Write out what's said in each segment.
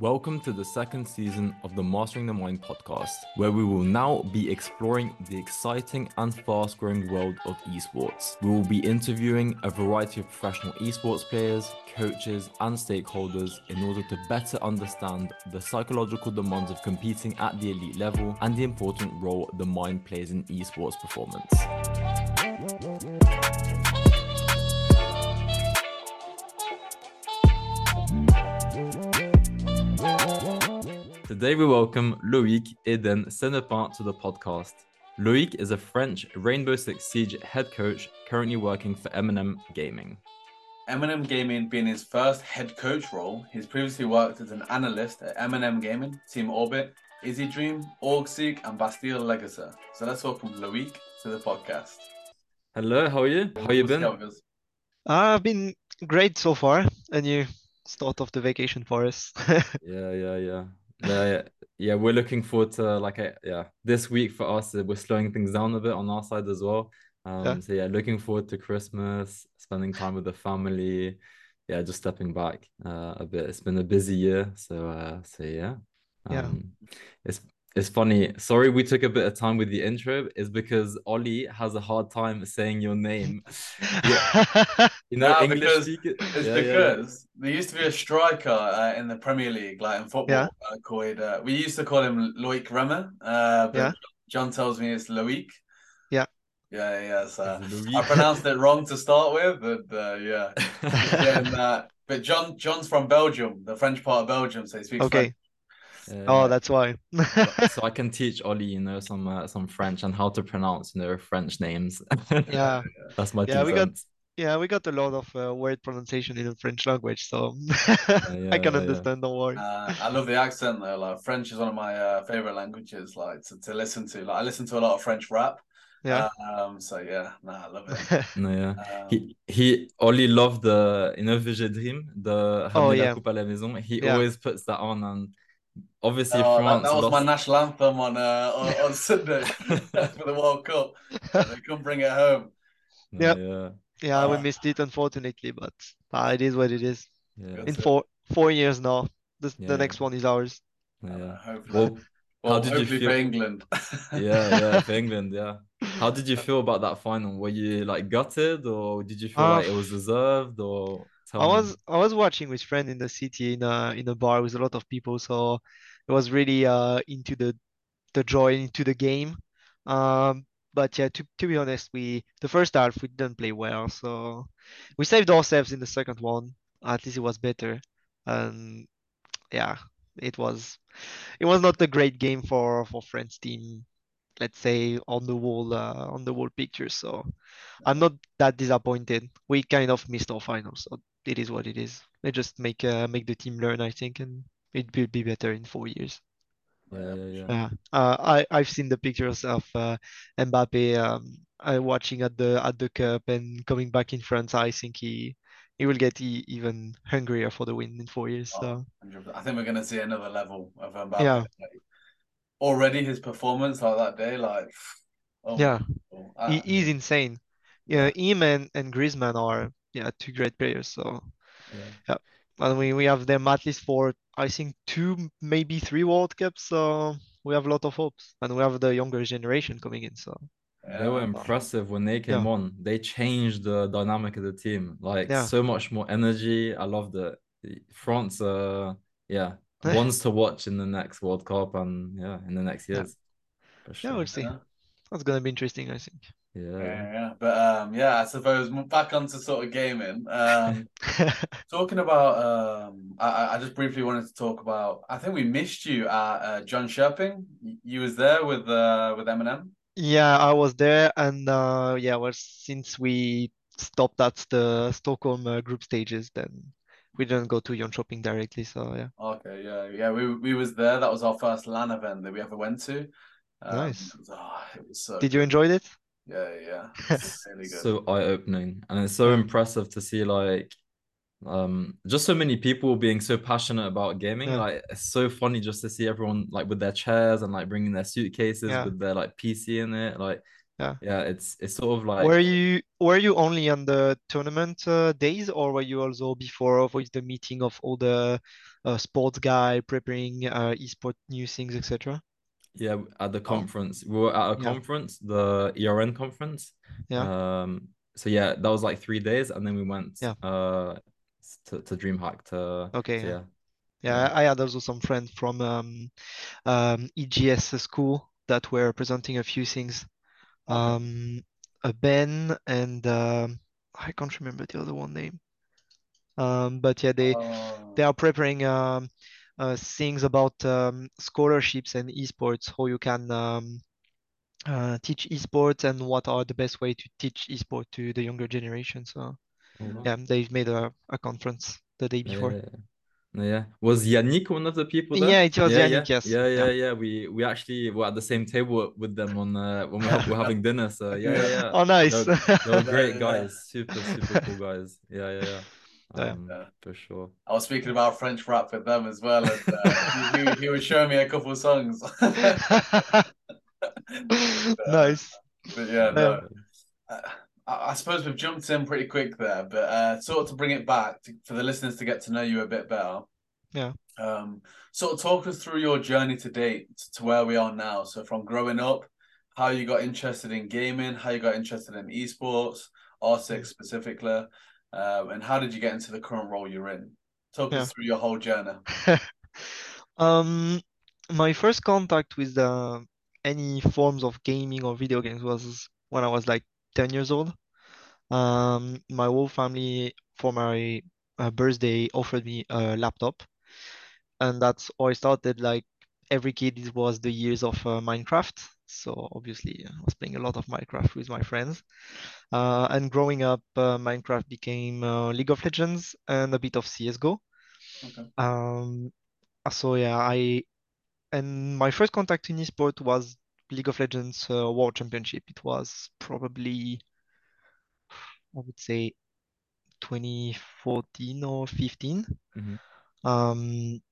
Welcome to the second season of the Mastering the Mind podcast, where we will now be exploring the exciting and fast growing world of esports. We will be interviewing a variety of professional esports players, coaches, and stakeholders in order to better understand the psychological demands of competing at the elite level and the important role the mind plays in esports performance. Today we welcome Loic Eden Senepin to the podcast. Loic is a French Rainbow Six Siege head coach currently working for M&M Gaming. M&M Gaming being his first head coach role, he's previously worked as an analyst at M&M Gaming, Team Orbit, Easy Dream, OrgSeek, and Bastille Legacy. So let's welcome Loic to the podcast. Hello, how are you? How you been? I've been great so far. And you start off the vacation for us. yeah, yeah, yeah. Yeah, yeah, we're looking forward to like a yeah this week for us. We're slowing things down a bit on our side as well. Um, yeah. so yeah, looking forward to Christmas, spending time with the family. Yeah, just stepping back uh, a bit. It's been a busy year, so uh, so yeah. Um, yeah. It's it's funny. Sorry, we took a bit of time with the intro. Is because Ollie has a hard time saying your name. yeah. You know, nah, English because, speaker. It's yeah, because yeah. there used to be a striker uh, in the Premier League, like in football, uh, called. Uh, we used to call him Loic Remy. Uh, yeah. John tells me it's Loic. Yeah. Yeah, yeah. So I pronounced it wrong to start with, but uh, yeah. yeah but John, John's from Belgium, the French part of Belgium, so he speaks okay. French. Uh, oh, that's why. so I can teach Ollie, you know, some uh, some French and how to pronounce, you know, French names. yeah, that's my. Yeah, we got yeah, we got a lot of uh, word pronunciation in the French language, so yeah, I can understand. Don't worry. Uh, I love the accent though. Like French is one of my uh, favorite languages, like to, to listen to. Like I listen to a lot of French rap. Yeah. Um. So yeah, nah, I love it. no, yeah. Um, he he only loved the you know Vegedream, the oh, yeah. coupe à la maison. He yeah. always puts that on and obviously oh, France. That, that was lost... my national anthem on uh, on, on Sunday for the World Cup. They couldn't bring it home. Yep. Yeah. Yeah, uh, we missed it unfortunately, but uh, it is what it is. Yeah. In four four years now, this, yeah. the next one is ours. Yeah. Uh, hopefully. Well, well, how did you feel for England? yeah, yeah, for England, yeah. How did you feel about that final? Were you like gutted, or did you feel uh, like it was deserved, or? I was I was watching with friend in the city in a in a bar with a lot of people, so it was really uh into the the joy into the game. Um, but yeah, to, to be honest, we the first half we didn't play well, so we saved ourselves in the second one. At least it was better, and yeah, it was it was not a great game for for French team. Let's say on the wall uh, on the wall picture. So I'm not that disappointed. We kind of missed our final, so it is what it is. They just make uh, make the team learn, I think, and it will be better in four years. Yeah, yeah, yeah. Uh, I I've seen the pictures of uh, Mbappe um, uh, watching at the at the cup and coming back in France. I think he he will get e- even hungrier for the win in four years. So oh, I think we're gonna see another level of Mbappe. Yeah. already his performance like that day, like oh, yeah, he, he's insane. Yeah, him and, and Griezmann are yeah two great players. So yeah. yeah and we, we have them at least for I think two, maybe three World Cups. So we have a lot of hopes, and we have the younger generation coming in. So they were impressive when they came yeah. on. They changed the dynamic of the team, like yeah. so much more energy. I love it. France, uh, yeah, ones to watch in the next World Cup and yeah, in the next years. Yeah, sure. yeah we'll see. That's gonna be interesting, I think. Yeah. yeah, yeah. But um, yeah, I suppose back onto sort of gaming. Um, talking about, um, I, I just briefly wanted to talk about. I think we missed you at uh, Jönköping. You was there with uh with M&M. Yeah, I was there, and uh, yeah, well, since we stopped at the Stockholm uh, group stages, then we didn't go to Jönköping directly. So yeah. Okay, yeah, yeah. We we was there. That was our first LAN event that we ever went to. Um, nice. It was, oh, it was so Did you enjoy it? Yeah, yeah. Really so eye opening. And it's so impressive to see like um just so many people being so passionate about gaming. Yeah. Like it's so funny just to see everyone like with their chairs and like bringing their suitcases yeah. with their like PC in it. Like yeah, yeah, it's it's sort of like were you were you only on the tournament uh, days or were you also before with the meeting of all the a sports guy preparing uh, esport new things, etc. Yeah, at the conference. We were at a Yeah. conference, the ERN conference. Yeah. Um, so yeah, that was like three days, and then we went Yeah. uh to, to DreamHack to Okay, so yeah. yeah. I had also some friends from um, um, EGS school that were presenting a few things. Um, uh, Ben and um, I can't remember the other one name. Um, but yeah, they Oh, they are preparing um, uh, things about um, scholarships and esports, how you can um, uh, teach esports and what are the best way to teach esport to the younger generation. So wow. yeah, they've made a, a conference the day before. yeah, yeah. Was Yannick one of the people there? Yeah, it was Yeah, Yannick, yeah, yes. yeah, yeah, Yeah. yeah. We we actually were at the same table with them on uh, when we were having dinner. So yeah, yeah, yeah. Oh, nice. They were, they were Yeah, great guys, super, super cool guys. Yeah, yeah, yeah. Yeah. Um, Yeah. for sure. I was speaking about French rap with them as well, and uh, he, he, he was showing me a couple of songs. Nice. But yeah, no. Uh, Uh, I I suppose we've jumped in pretty quick there, but uh, sort of to bring it back to, for the listeners to get to know you a bit better. Yeah. Um, sort of talk us through your journey to date to where we are now. So from growing up, how you got interested in gaming, how you got interested in esports, R6 specifically, um, and how did you get into the current role you're in? Talk Yeah. us through your whole journey. Um, my first contact with uh, any forms of gaming or video games was when I was like 10 years old. Um, my whole family for my uh, birthday offered me a laptop, and that's how I started. Like every kid, it was the years of uh, Minecraft. So obviously, I was playing a lot of Minecraft with my friends. Uh, and growing up, uh, Minecraft became uh, League of Legends and a bit of CS:GO. Okay. Um, so yeah, I and my first contact in esport was League of Legends uh, World Championship. It was probably, I would say, 2014 or 15. Mhm. Um,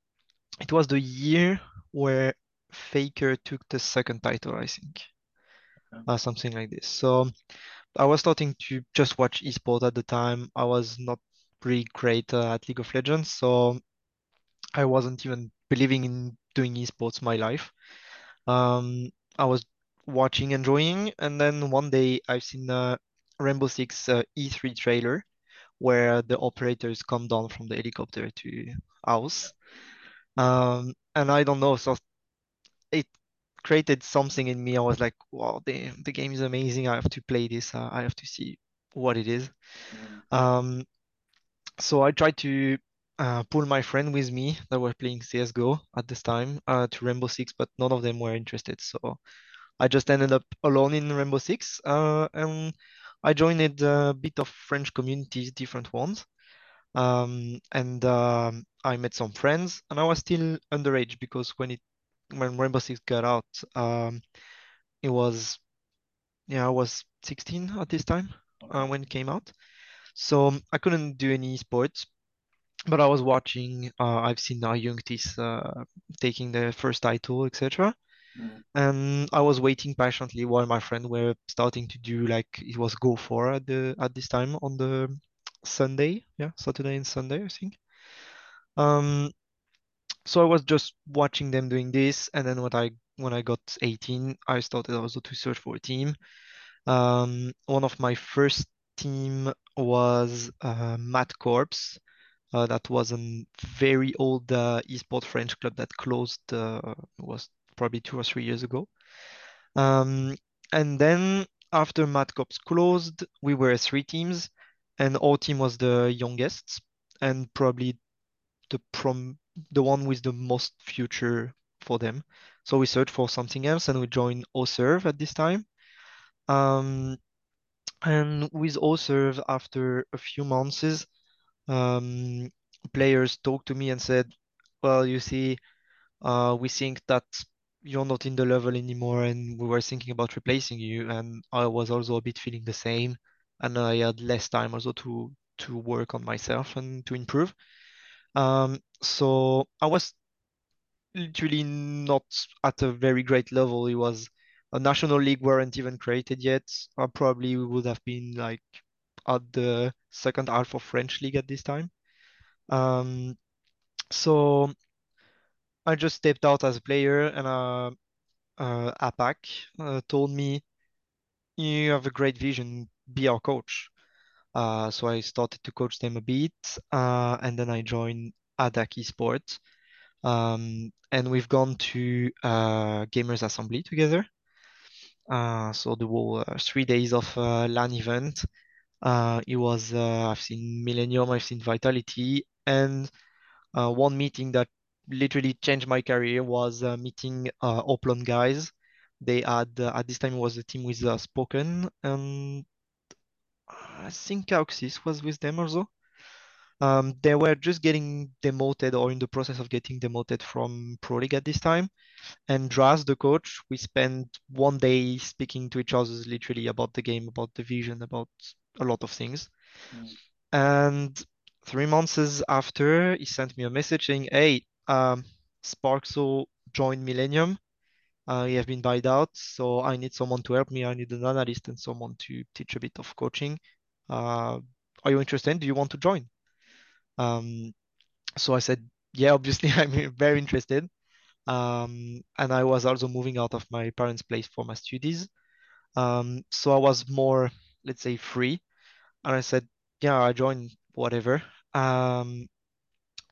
it was the year where Faker took the second title, I think, Okay. uh, something like this. So I was starting to just watch esports at the time. I was not really great uh, at League of Legends, so I wasn't even believing in doing esports my life. Um, I was watching, enjoying, and then one day I've seen a Rainbow Six uh, E3 trailer where the operators come down from the helicopter to house. Um, and I don't know, so it created something in me. I was like, wow, the the game is amazing. I have to play this. Uh, I have to see what it is. Mm. Um, so I tried to uh, pull my friend with me that were playing CS:GO at this time uh, to Rainbow Six, but none of them were interested. So I just ended up alone in Rainbow Six, uh, and I joined a bit of French communities, different ones. Um, and um, I met some friends, and I was still underage because when it when Rainbow Six got out, um, it was yeah, I was 16 at this time uh, when it came out. So I couldn't do any sports, but I was watching. Uh, I've seen uh, Youngtis uh, taking the first title, etc. Mm. And I was waiting patiently while my friend were starting to do like it was Go for at the at this time on the Sunday, yeah, Saturday and Sunday, I think. Um, so I was just watching them doing this, and then when I when I got 18, I started also to search for a team. Um, one of my first team was uh, Mad Corps. Uh, that was a very old uh, esport French club that closed. Uh, was probably two or three years ago. Um, and then after Mad Corps closed, we were three teams, and our team was the youngest and probably the prom the one with the most future for them. So we searched for something else and we joined OSERV at this time. Um, and with OSERV, after a few months, um, players talked to me and said, well, you see, uh, we think that you're not in the level anymore and we were thinking about replacing you. And I was also a bit feeling the same. And I had less time also to to work on myself and to improve. Um, so I was literally not at a very great level. It was a national league weren't even created yet. I probably would have been like at the second half of French league at this time. Um, So I just stepped out as a player, and uh, uh, APAC uh, told me, "You have a great vision. Be our coach." Uh, so I started to coach them a bit, uh, and then I joined ADAC Esports. Um, and we've gone to uh, Gamers Assembly together. Uh, so the whole uh, three days of uh, LAN event. It was I've seen Millennium, I've seen Vitality, and one meeting that literally changed my career was meeting uh, Oplon guys. They had at this time was a team with Spoken, and I think Cauxis was with them also. Um, they were just getting demoted or in the process of getting demoted from Pro League at this time. And Draz, the coach, we spent one day speaking to each other literally about the game, about the vision, about a lot of things. Mm. And three months after, he sent me a message saying, Hey, um, Sparxo joined Millennium. Uh, he have been buyed out, so I need someone to help me. I need an analyst and someone to teach a bit of coaching. Uh, are you interested? Do you want to join? Um, so I said, yeah, obviously I'm very interested. Um, and I was also moving out of my parents' place for my studies. Um, so I was more, let's say, free. And I said, yeah, I joined whatever. Um,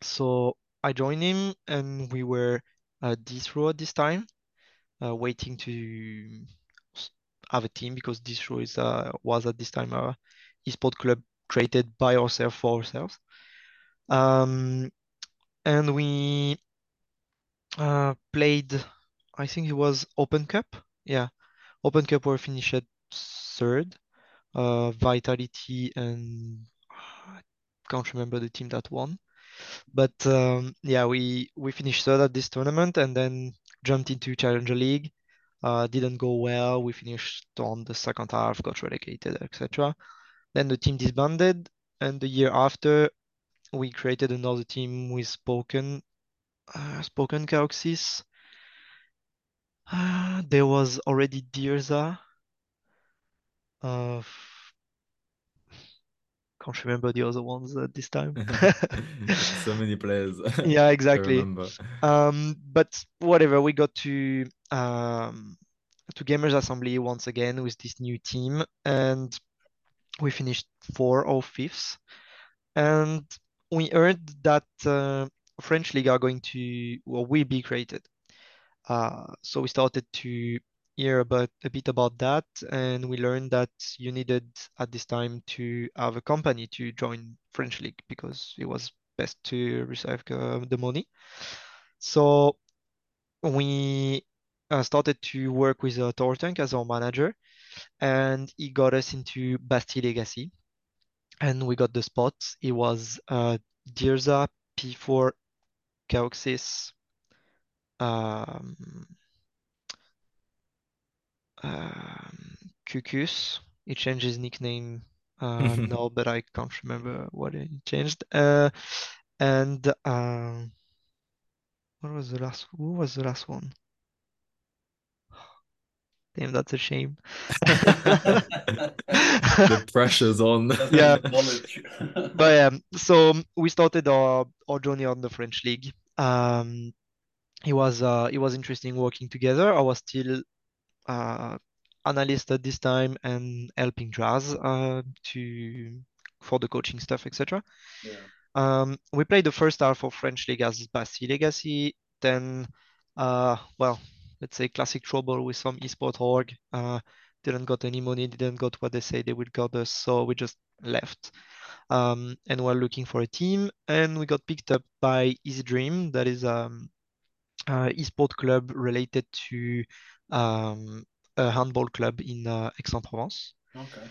so I joined him and we were uh, Distro at this time, uh, waiting to have a team because Distro is uh, was at this time a esport club created by ourselves for ourselves. Um, and we uh, played, I think it was Open Cup. Yeah, Open Cup were finished third. Uh, Vitality and I can't remember the team that won. But um, yeah, we we finished third at this tournament and then jumped into Challenger League. Uh, didn't go well. We finished on the second half, got relegated, etc. Then the team disbanded, and the year after, we created another team with Spoken, uh, Spoken Cauxis. Uh, there was already Dirza. Uh, can't remember the other ones at this time. so many players. yeah, exactly. Um, but whatever, we got to um, to Gamers Assembly once again with this new team, and we finished four or fifth, and we heard that uh, French League are going to well will be created. Uh, so we started to hear about a bit about that, and we learned that you needed at this time to have a company to join French League because it was best to receive uh, the money. So we uh, started to work with uh, Tortank as our manager, and he got us into Bastille Legacy, and we got the spots. It was uh, Dirza, P4, Cauxis, um, um, Cucus. He changed his nickname uh, now, but I can't remember what he changed. Uh, and um, what was the last? Who was the last one? Damn, that's a shame. the pressure's on. yeah. but um, so we started our, our journey on the French league. Um, it was uh, it was interesting working together. I was still uh, analyst at this time and helping Draz uh, to for the coaching stuff, etc. Yeah. Um, we played the first half of French League as Bastille Legacy. Then, uh, well, let's say classic trouble with some esport org. Uh, didn't got any money, didn't got what they say they would got us, so we just left. Um, and we're looking for a team, and we got picked up by Easy Dream, that is um, uh, esport club related to um, a handball club in uh, Aix-en-Provence. Okay.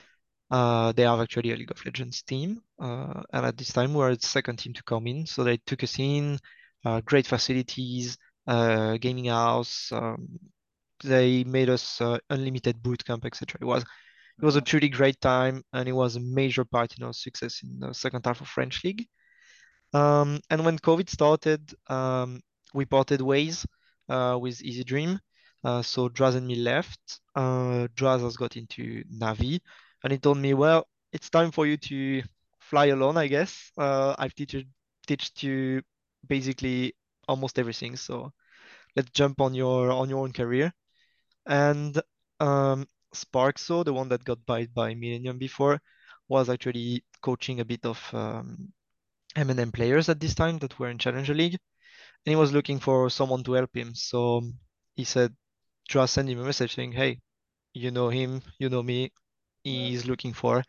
Uh, they have actually a League of Legends team, uh, and at this time we're the second team to come in. So they took us in, uh, great facilities, uh, gaming house. Um, they made us uh, unlimited boot camp, etc. It was it was a truly great time, and it was a major part in our success in the second half of French League. Um, and when COVID started, um, we parted ways uh, with Easy Dream. Uh, so Draz and me left. Uh, Draz has got into Navi, and he told me, "Well, it's time for you to fly alone, I guess. Uh, I've teach teach you basically almost everything. So let's jump on your on your own career. And um, Sparkso, the one that got bought by Millennium before, was actually coaching a bit of um, M&M players at this time that were in Challenger League, and he was looking for someone to help him. So he said, just send him a message saying, "Hey, you know him, you know me. He's yeah. looking for."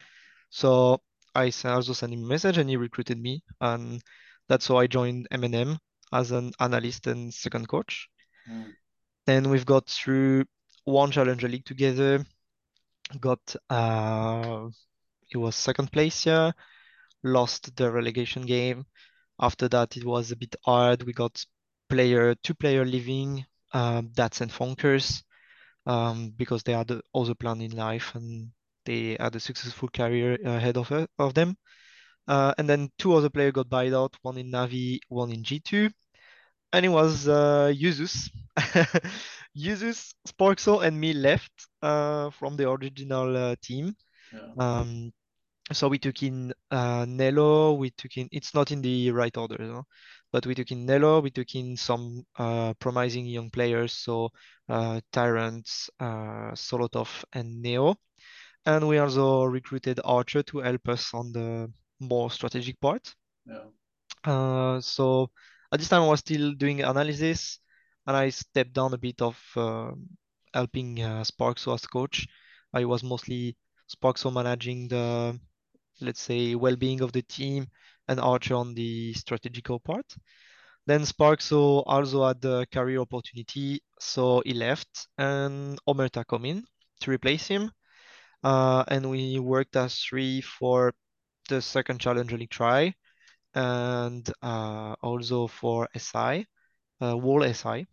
So I also sent him a message, and he recruited me, and that's how I joined MNM as an analyst and second coach. Mm. Then we've got through one Challenger League together, got uh, it was second place here, lost the relegation game. After that, it was a bit hard. We got player two player leaving, um, Dats and Funkers, um, because they had other plan in life and they had a successful career ahead of, of them. Uh, and then two other players got buyed out, one in Navi, one in G2. And it was uh, Yuzus. Yuzus, Sparkso, and me left uh, from the original uh, team. Yeah. Um, so we took in uh, Nello, we took in, it's not in the right order, no? but we took in Nello, we took in some uh, promising young players, so uh, Tyrants, uh, Solotov, and Neo. And we also recruited Archer to help us on the more strategic part. Yeah. Uh, so at this time, I was still doing analysis, and I stepped down a bit of uh, helping uh, Sparkso as coach. I was mostly Sparkso managing the let's say, well-being of the team and Archer on the strategical part. Then Sparkso also had a career opportunity, so he left and Omerta come in to replace him. Uh, and we worked as three for the second Challenger League try and uh, also for SI, uh, Wall SI.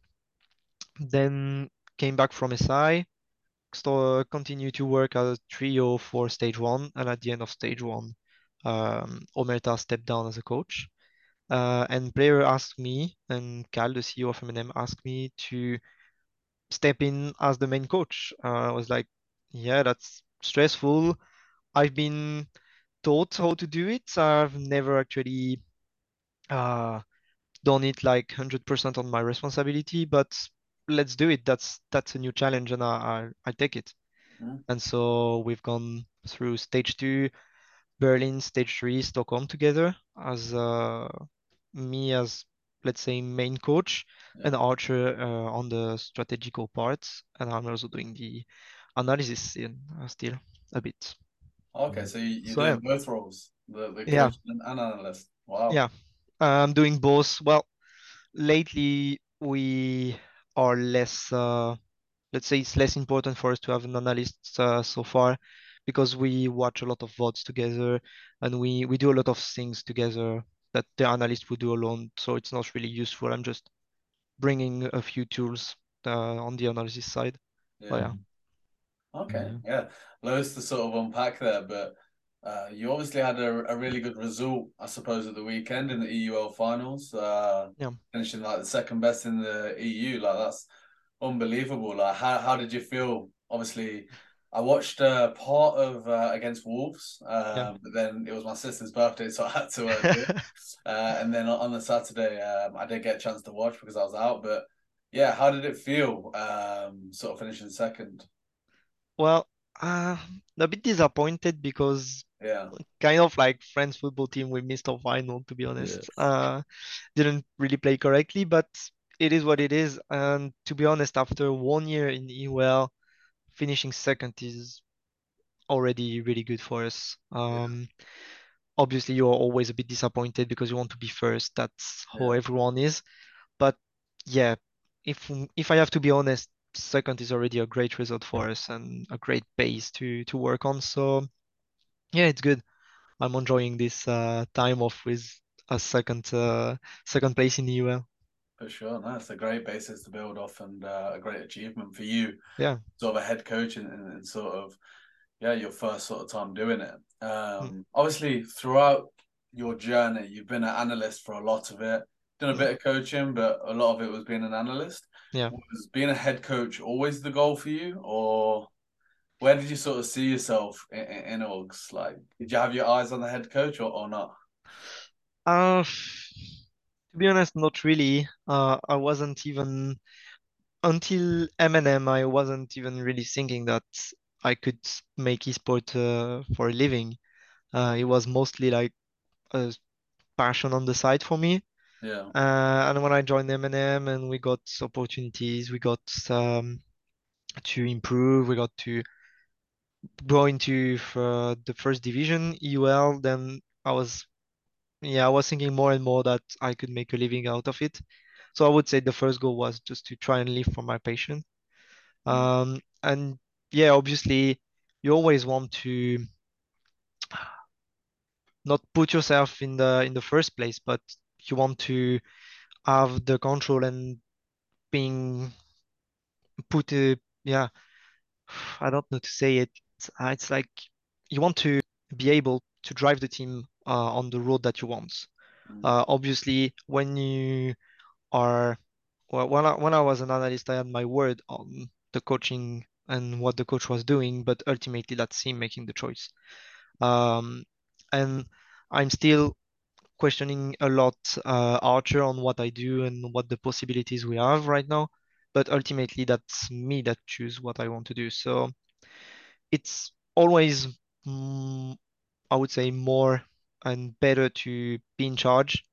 Then came back from SI, so continue to work as a trio for stage one, and at the end of stage one, um, Omerta stepped down as a coach. Uh, and player asked me, and Cal, the CEO of MNM, asked me to step in as the main coach. Uh, I was like, yeah, that's stressful. I've been taught how to do it. I've never actually uh, done it like 100% on my responsibility, but let's do it. That's that's a new challenge, and I I, I take it. Mm-hmm. And so we've gone through stage two, Berlin, stage three, Stockholm together as uh, me as let's say main coach yeah. and Archer uh, on the strategical parts, and I'm also doing the analysis in uh, still a bit. Okay, so you, are so, doing both roles, the, the yeah. and analyst. Wow. Yeah, I'm doing both. Well, lately we are less, uh, let's say it's less important for us to have an analyst uh, so far because we watch a lot of VODs together and we, we do a lot of things together that the analyst would do alone. So it's not really useful. I'm just bringing a few tools uh, on the analysis side. Yeah. But, yeah. Okay. Yeah. yeah. Loads to sort of unpack there, but uh, you obviously had a, a really good result, I suppose, at the weekend in the EUL finals. Uh, yeah. Finishing like the second best in the EU. Like that's unbelievable. Like how, how did you feel? Obviously, I watched uh, part of uh, against Wolves, uh, yeah. but then it was my sister's birthday, so I had to uh, it. uh, and then on the Saturday, um, I did get a chance to watch because I was out. But yeah, how did it feel? Um, sort of finishing second. Well, uh, a bit disappointed because yeah, kind of like French football team we missed our final to be honest. Uh, didn't really play correctly, but it is what it is. And to be honest, after one year in EUL, finishing second is already really good for us. Um, yeah. Obviously, you're always a bit disappointed because you want to be first. That's how yeah. everyone is. But yeah, if if I have to be honest, second is already a great result for us and a great base to to work on. So yeah, it's good. I'm enjoying this uh, time off with a second uh, second place in the UL. For sure, that's a great basis to build off and uh, a great achievement for you. Yeah, sort of a head coach and, and, sort of yeah your first sort of time doing it. Um, mm. Obviously, throughout your journey, you've been an analyst for a lot of it. Done a mm. bit of coaching, but a lot of it was being an analyst. Yeah. Was being a head coach always the goal for you, or where did you sort of see yourself in, in, in Like, did you have your eyes on the head coach or, or not? Uh, To be honest, not really. Uh, I wasn't even until M&M, I wasn't even really thinking that I could make esport uh, for a living. Uh, it was mostly like a passion on the side for me. Yeah. Uh, and when I joined M&M and we got opportunities, we got um, to improve, we got to go into uh, the first division, EUL, then I was, yeah, I was thinking more and more that I could make a living out of it. So I would say the first goal was just to try and live from my passion. Um, and yeah, obviously, you always want to not put yourself in the in the first place, but you want to have the control and being put uh, yeah I don't know to say it. Uh, it's like you want to be able to drive the team uh, on the road that you want. Uh, obviously when you are well when I, when I was an analyst I had my word on the coaching and what the coach was doing but ultimately that's him making the choice. Um, and I'm still questioning a lot uh, Archer on what I do and what the possibilities we have right now. But ultimately, that's me that choose what I want to do. So it's always, mm, I would say, more and better to be in charge.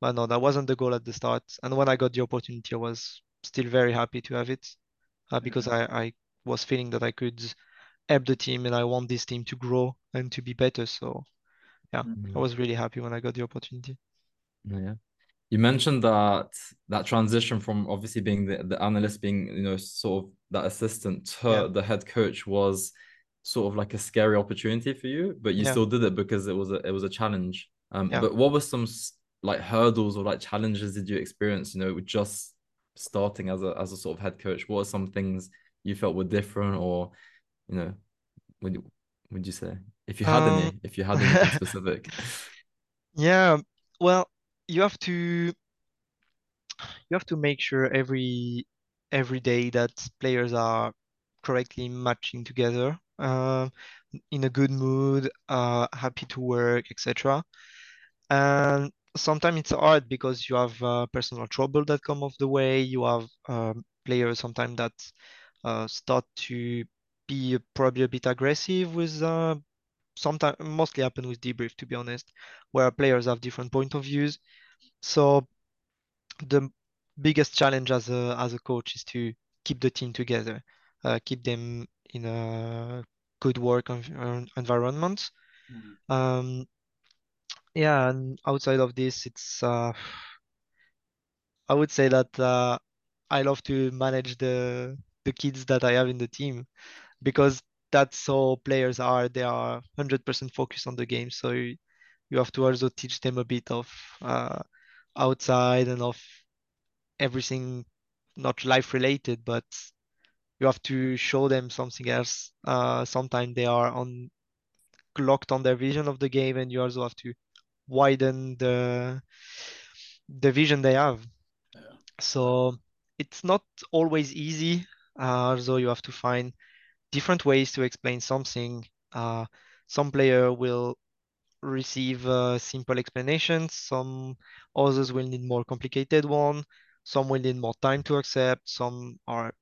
But no, that wasn't the goal at the start. And when I got the opportunity, I was still very happy to have it uh, because I, I was feeling that I could help the team and I want this team to grow and to be better. So yeah, I was really happy when I got the opportunity. Yeah. You mentioned that that transition from obviously being the, the analyst being, you know, sort of that assistant to Yeah. the head coach was sort of like a scary opportunity for you, but you Yeah. still did it because it was a it was a challenge. Um, Yeah. but what were some like hurdles or like challenges did you experience, you know, just starting as a as a sort of head coach? What are some things you felt were different or, you know, would you would you say? If you had Um, any, if you had anything specific. yeah, well, you have to you have to make sure every every day that players are correctly matching together, uh, in a good mood, uh, happy to work, etc. And sometimes it's hard because you have uh, personal trouble that come off the way. You have um, players sometimes that uh, start to be probably a bit aggressive with uh, sometimes mostly happen with debrief to be honest, where players have different point of views. So the biggest challenge as a as a coach is to keep the team together, uh, keep them in a good work env- environment. Mm. Um, yeah, and outside of this, it's uh, I would say that uh, I love to manage the the kids that I have in the team because that's how players are. They are 100% focused on the game. So you, you have to also teach them a bit of uh, outside and of everything, not life related, but you have to show them something else. Uh, sometimes they are on locked on their vision of the game, and you also have to widen the the vision they have. Yeah. So it's not always easy. Uh, so you have to find different ways to explain something. Uh, some player will receive uh, simple explanations. Some others will need more complicated one. Some will need more time to accept. Some are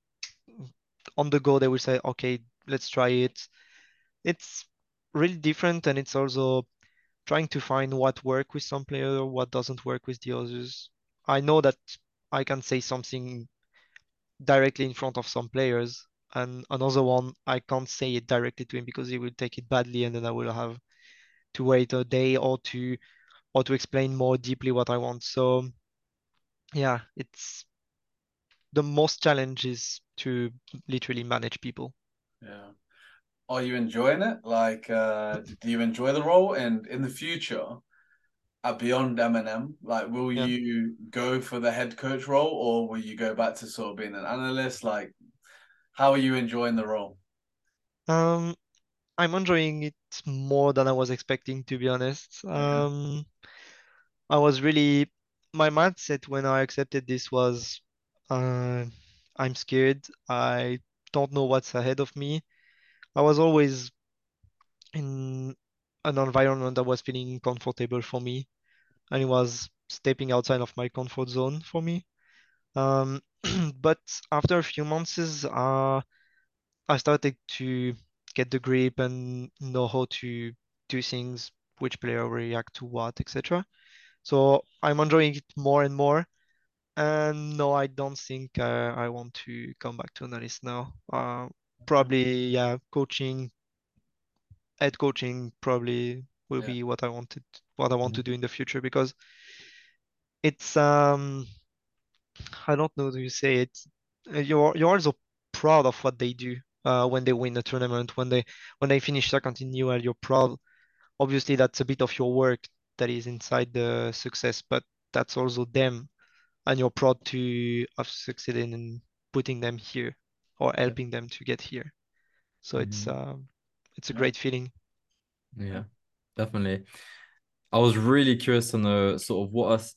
on the go. They will say, "Okay, let's try it." It's really different, and it's also trying to find what work with some player, what doesn't work with the others. I know that I can say something directly in front of some players, and another one I can't say it directly to him because he will take it badly, and then I will have to wait a day or two or to explain more deeply what I want. So yeah, it's the most challenge is to literally manage people. Yeah. Are you enjoying it? Like, uh, do you enjoy the role? And in the future, at beyond M&M, like, will Yeah. you go for the head coach role, or will you go back to sort of being an analyst? Like, how are you enjoying the role? Um, I'm enjoying it more than I was expecting, to be honest. Um, I was really my mindset when I accepted this was uh, I'm scared. I don't know what's ahead of me. I was always in an environment that was feeling comfortable for me, and it was stepping outside of my comfort zone for me. Um, but after a few months, uh, I started to get the grip and know how to do things, which player react to what, etc. So I'm enjoying it more and more. And no, I don't think uh, I want to come back to analyst now. Uh, probably, yeah, coaching, head coaching probably will Yeah. be what I wanted, what I want to Mhm. do in the future because it's um I don't know how you say it. You're you're also proud of what they do uh, when they win a tournament, when they when they finish second in UL, you're proud. Obviously, that's a bit of your work that is inside the success, but that's also them, and you're proud to have succeeded in putting them here or helping them to get here. So it's Mhm. um it's a great feeling. Yeah, definitely. I was really curious on the sort of what us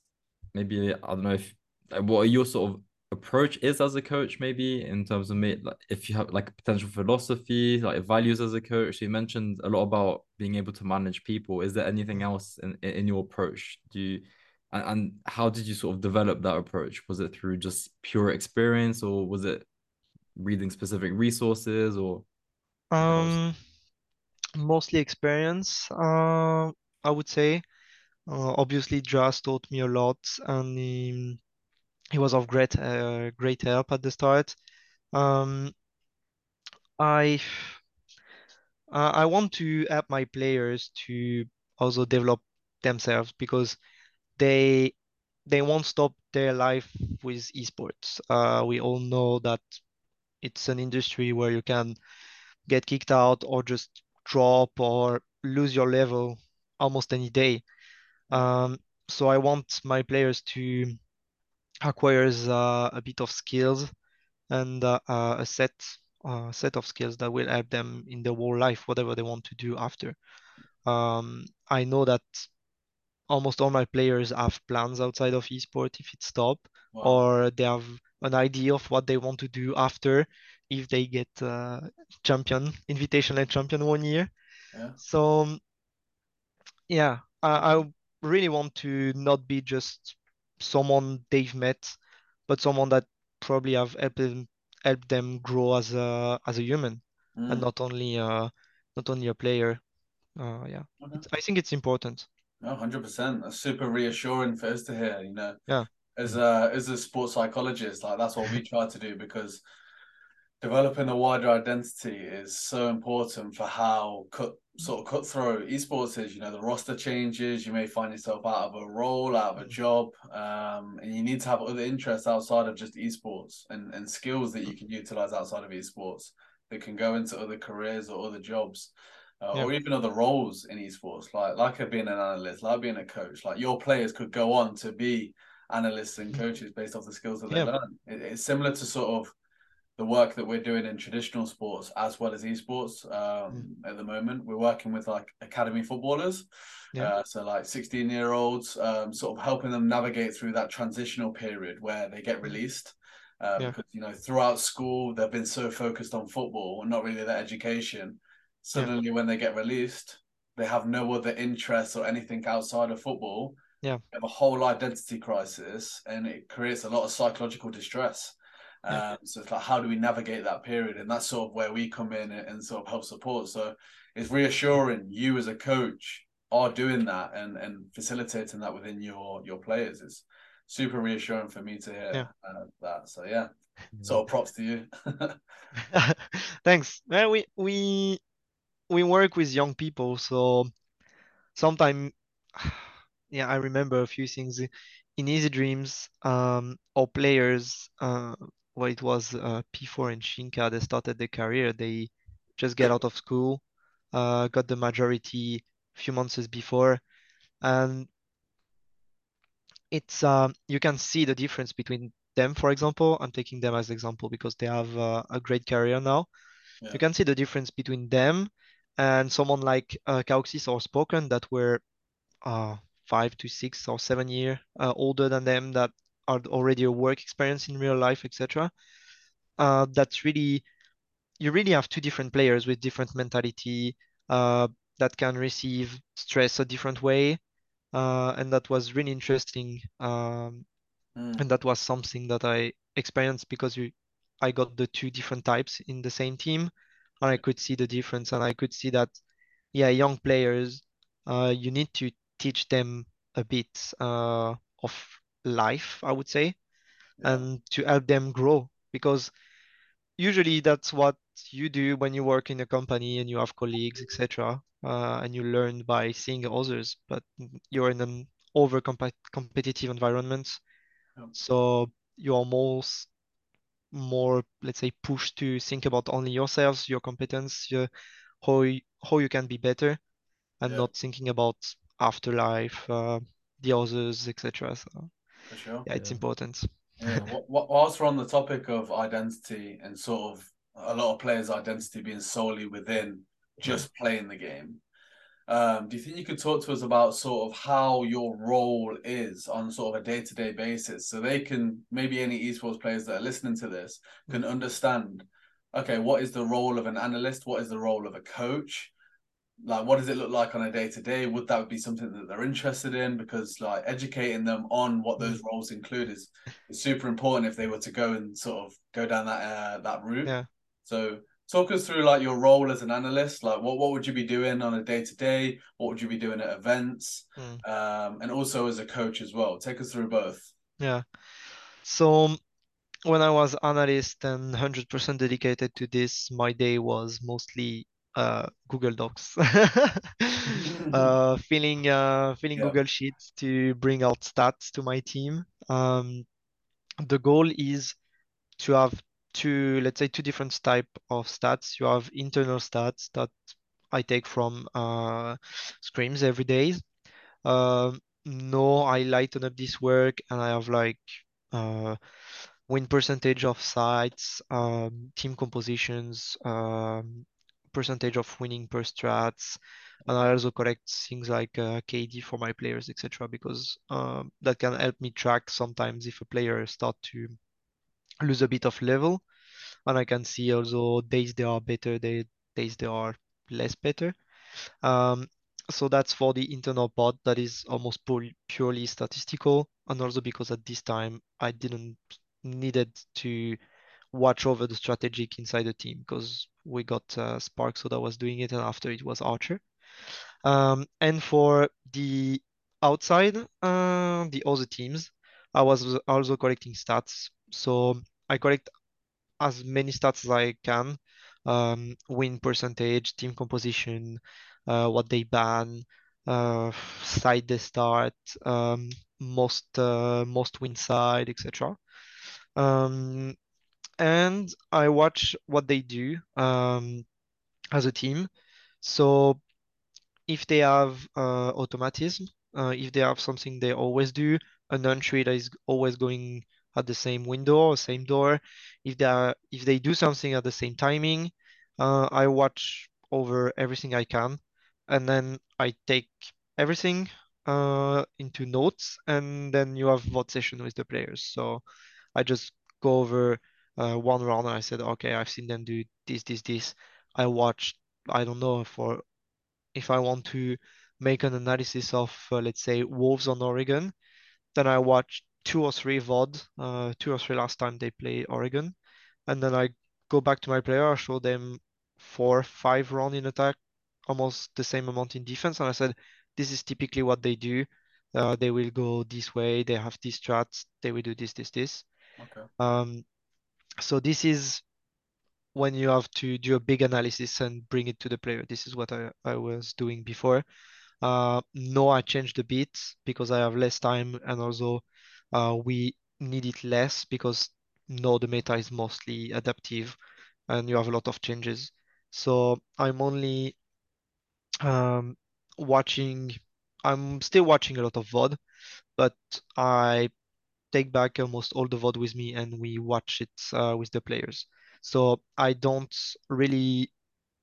maybe I don't know if what your sort of approach is as a coach, maybe in terms of me like if you have like potential philosophy, like values as a coach. You mentioned a lot about being able to manage people. Is there anything else in in your approach? Do you and, and how did you sort of develop that approach? Was it through just pure experience or was it reading specific resources or Um, mostly experience, uh, I would say. Uh, obviously, Jas taught me a lot, and he, he was of great uh, great help at the start. Um, I uh, I want to help my players to also develop themselves because they they won't stop their life with esports. Uh, we all know that it's an industry where you can get kicked out or just drop or lose your level almost any day. Um, so I want my players to acquire uh, a bit of skills and uh, uh, a set uh, set of skills that will help them in their whole life, whatever they want to do after. Um, I know that almost all my players have plans outside of esports if it stop, Wow. or they have an idea of what they want to do after if they get uh, champion, invitational champion one year. Yeah. So um, yeah, I, I really want to not be just someone they've met, but someone that probably have helped them helped them grow as a as a human and Mm. not only uh not only a player. Uh, yeah, Okay. I think it's important. No, hundred percent. That's super reassuring for us to hear. You know, Yeah. as a as a sports psychologist, like that's what we try to do because developing a wider identity is so important for how cut sort of cutthroat esports is. You know, the roster changes, you may find yourself out of a role, out of a job, um, and you need to have other interests outside of just esports and and skills that you can utilize outside of esports that can go into other careers or other jobs. Uh, Yeah. or even other roles in esports, like like being an analyst, like being a coach. Like your players could go on to be analysts and coaches based off the skills that they learn. It, it's similar to sort of the work that we're doing in traditional sports as well as esports um, at the moment. We're working with like academy footballers. Yeah. Uh, so like 16 year olds, um, sort of helping them navigate through that transitional period where they get released. Uh, Yeah. Because you know throughout school they've been so focused on football and not really their education. Suddenly, when they get released, they have no other interests or anything outside of football. Yeah. They have a whole identity crisis, and it creates a lot of psychological distress. Um, so it's like, how do we navigate that period? And that's sort of where we come in and, and sort of help support. So it's reassuring you as a coach are doing that and and facilitating that within your your players. It's super reassuring for me to hear Yeah. uh, that. So yeah, sort of props to you. Thanks. Well, we we we work with young people, so sometimes, yeah, I remember a few things in Easy Dreams. Um, our players, uh, well, it was uh, P4 and Shinka. They started their career. They just get out of school, uh, got the majority a few months before, and it's um you can see the difference between them. For example, I'm taking them as example because they have uh, a great career now. Yeah. You can see the difference between them and someone like uh, Kauxis or Spoken that were uh, five to six or seven year uh, older than them that are already a work experience in real life, etc. Uh, that's really you really have two different players with different mentality uh, that can receive stress a different way. uh, and that was really interesting. Um, Mm. and that was something that I experienced because you, I got the two different types in the same team, and I could see the difference, and I could see that, yeah, young players, uh, you need to teach them a bit uh, of life, I would say, Yeah. and to help them grow because usually that's what you do when you work in a company and you have colleagues, etc. Uh, and you learn by seeing others, but you're in an over competitive environment, Yeah. so you're almost more, let's say, pushed to think about only yourselves, your competence, your, how you, how you can be better, and Yeah. not thinking about afterlife, uh, the others, etc. So For sure. yeah, it's Yeah. important. Yeah. Wh- wh- Whilst we're on the topic of identity and sort of a lot of players' identity being solely within just playing the game, um, do you think you could talk to us about sort of how your role is on sort of a day-to-day basis so they can maybe any esports players that are listening to this can understand okay what is the role of an analyst what is the role of a coach like what does it look like on a day to day would that be something that they're interested in? Because like educating them on what those roles include is, is super important if they were to go and sort of go down that uh, that route. Yeah. so talk us through like your role as an analyst. Like what, what would you be doing on a day to day what would you be doing at events? Mm. um and also as a coach as well. Take us through both. Yeah. So when I was analyst and 100% dedicated to this, my day was mostly uh, Google Docs, uh, filling uh, filling Yeah. Google Sheets to bring out stats to my team. Um, the goal is to have two, let's say, two different type of stats. You have internal stats that I take from uh, scrims every day. Um, no, I lighten up this work and I have like uh, win percentage of sites, um, team compositions, um, percentage of winning per strats, and I also collect things like uh, KD for my players, etc. Because um, that can help me track sometimes if a player start to lose a bit of level, and I can see also days they are better, they, days they are less better. Um, so that's for the internal part that is almost purely statistical, and also because at this time I didn't needed to watch over the strategic inside the team because we got uh, Spark, so that was doing it, and after it was Archer. Um, and for the outside, uh, the other teams, I was also collecting stats. So I collect as many stats as I can, um, win percentage, team composition, uh, what they ban, uh, side they start, um, most uh, most win side, etc. Um, and I watch what they do um, as a team. So if they have uh, automatism, uh, if they have something they always do, an entry that is always going at the same window or same door, if they are, if they do something at the same timing, uh, I watch over everything I can, and then I take everything uh, into notes, and then you have VOD session with the players. So I just go over uh, one round and I said, okay, I've seen them do this, this, this. I watched, I don't know, for if I want to make an analysis of, uh, let's say, Wolves on Oregon, then I watch two or three VOD, uh, two or three last time they play Oregon, and then I go back to my player, I show them four, five round in attack, almost the same amount in defense, and I said, this is typically what they do. Uh, they will go this way, they have these strats, they will do this, this, this. okay Um, so this is when you have to do a big analysis and bring it to the player. This is what I, I was doing before. Uh, no, I changed a bit because I have less time and also uh, we need it less because no, the meta is mostly adaptive and you have a lot of changes. So I'm only um, watching, I'm still watching a lot of VOD, but I take back almost all the VOD with me and we watch it uh, with the players. So I don't really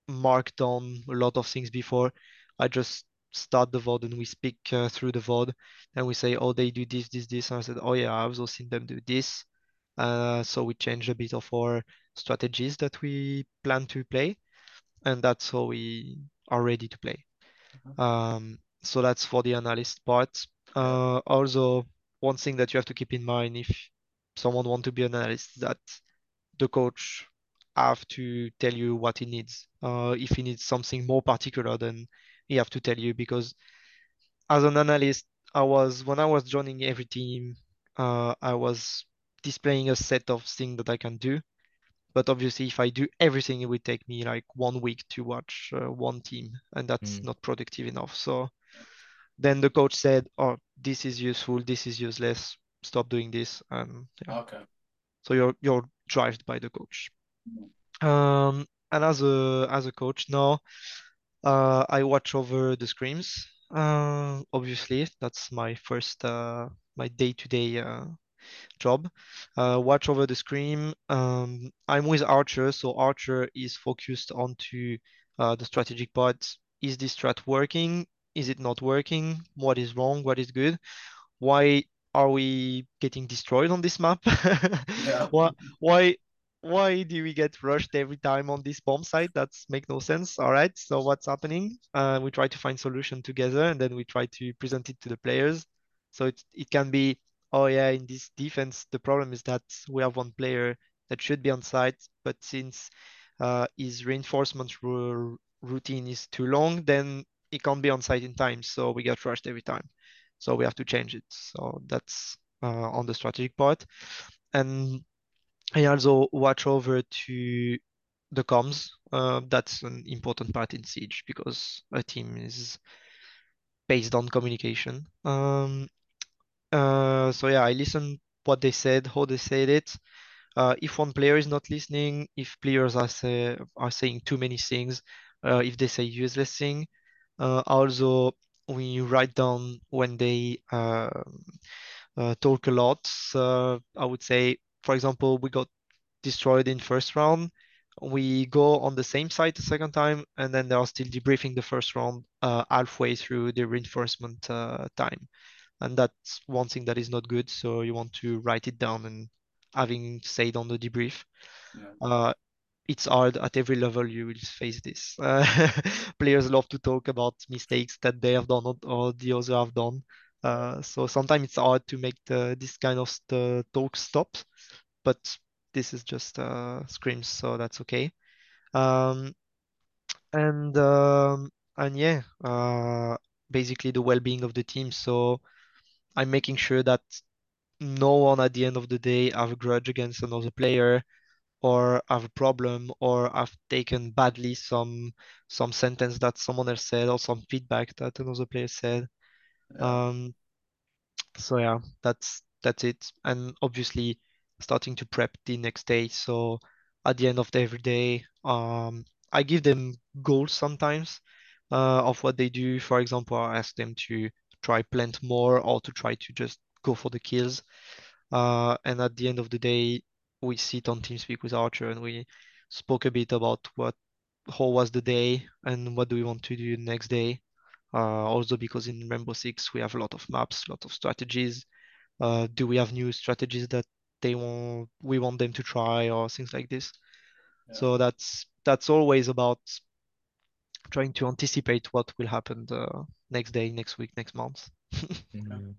mark down a lot of things before. I just start the VOD and we speak uh, through the VOD and we say, oh, they do this, this, this. And I said, oh yeah, I've also seen them do this. Uh, so we change a bit of our strategies that we plan to play. And that's how we are ready to play. Um, so that's for the analyst part. Uh, also, one thing that you have to keep in mind if someone want to be an analyst is that the coach have to tell you what he needs. Uh, if he needs something more particular, then he have to tell you because as an analyst, I was when I was joining every team, uh, I was displaying a set of things that I can do. But obviously, if I do everything, it would take me like one week to watch uh, one team, and that's Mm. not productive enough. So then the coach said, "Oh, this is useful. This is useless. Stop doing this." And yeah, Okay. so you're you're driven by the coach. Um, and as a as a coach now, uh, I watch over the scrims. Uh, obviously, that's my first uh, my day-to-day uh, job. Uh, watch over the screen. Um, I'm with Archer, so Archer is focused onto uh, the strategic part. Is this strat working? Is it not working? What is wrong? What is good? Why are we getting destroyed on this map? Yeah. Why why why do we get rushed every time on this bomb site? That's make no sense. All right, so what's happening? Uh, we try to find solution together, and then we try to present it to the players. So it it can be, oh yeah, in this defense, the problem is that we have one player that should be on site, but since uh, his reinforcement routine is too long, then he can't be on site in time. So we get rushed every time. So we have to change it. So that's uh, on the strategic part. And I also watch over to the comms. Uh, that's an important part in Siege because a team is based on communication. Um, uh, so yeah, I listen what they said, how they said it. Uh, if one player is not listening, if players are say, are saying too many things, uh, if they say useless thing, also we write down when they uh, uh, talk a lot. So I would say, for example, we got destroyed in first round. We go on the same site the second time, and then they are still debriefing the first round uh, halfway through the reinforcement uh, time. And that's one thing that is not good. So you want to write it down and having said on the debrief. Yeah. Uh, it's hard at every level you will face this. Uh, players love to talk about mistakes that they have done or, the other have done. Uh, so sometimes it's hard to make the this kind of the talk stop, but this is just uh, scrims, so that's okay. Um, and um, and yeah, uh, basically the well-being of the team. So I'm making sure that no one at the end of the day have a grudge against another player or have a problem or have taken badly some some sentence that someone else said or some feedback that another player said. Yeah. Um, so yeah, that's that's it. And obviously starting to prep the next day. So at the end of the every day, um, I give them goals sometimes uh, of what they do. For example, I ask them to try plant more or to try to just go for the kills. Uh, and at the end of the day, we sit on TeamSpeak with Archer and we spoke a bit about what how was the day and what do we want to do next day. Uh, also because in Rainbow Six we have a lot of maps, a lot of strategies. Uh, do we have new strategies that they want we want them to try or things like this? Yeah. So that's that's always about trying to anticipate what will happen the next day, next week, next month. Mhm.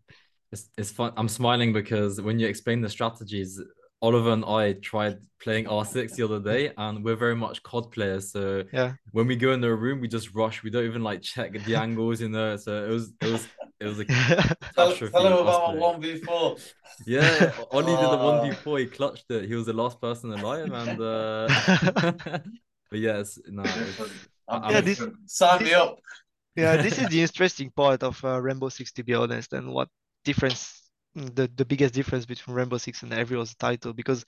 It's it's fun. I'm smiling because when you explain the strategies, Oliver and I tried playing R6 the other day, and we're very much COD players. So Yeah. when we go in the room, we just rush. We don't even like check the angles, you know. So it was it was it was a Tell, catastrophe. tell him us about playing. one v four. Yeah, Ollie did the Oh. one v four. He clutched it. He was the last person alive, and uh, but yes, no, it's, I'm Yeah, this- different. Sign me up. Yeah, this is the interesting part of uh, Rainbow Six, to be honest, and what difference the the biggest difference between Rainbow Six and every other title because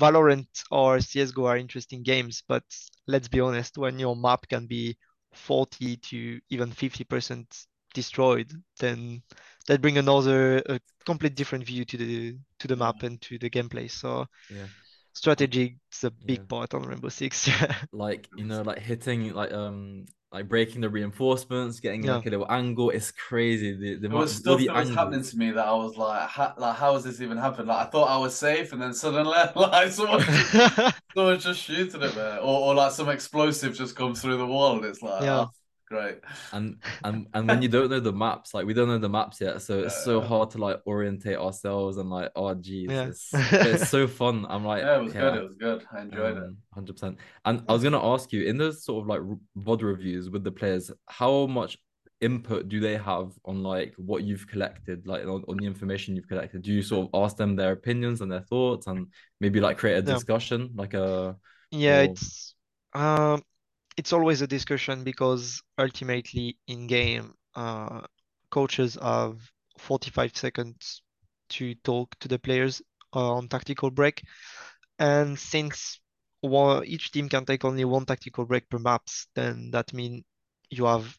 Valorant or CS:GO are interesting games, but let's be honest, when your map can be 40 to even 50% destroyed, then that bring another a complete different view to the to the map and to the gameplay. So yeah. strategy is a big Yeah. part on Rainbow Six. like you know like hitting like um like breaking the reinforcements getting Yeah. like a little angle it's crazy the, the There amount- was all stuff the that was happening to me that I was like, how, like, how has this even happened? Like, I thought I was safe, and then suddenly, like, someone, someone just shooting at me, or, or like some explosive just comes through the wall, and it's like, Yeah. oh, Great. And and and when you don't know the maps, like we don't know the maps yet, so it's so Yeah. hard to like orientate ourselves and like, oh geez, Yeah. it's it's so fun. I'm like, Yeah, it was good. It was good. I enjoyed it. um, 100%. And I was gonna ask you, in those sort of like r- VOD reviews with the players, how much input do they have on like what you've collected, like on, on the information you've collected? Do you sort of ask them their opinions and their thoughts and maybe like create a Yeah. discussion, like a Yeah, or it's um it's always a discussion because ultimately in game, uh, coaches have 45 seconds to talk to the players uh, on tactical break. And since each team can take only one tactical break per maps, then that means you have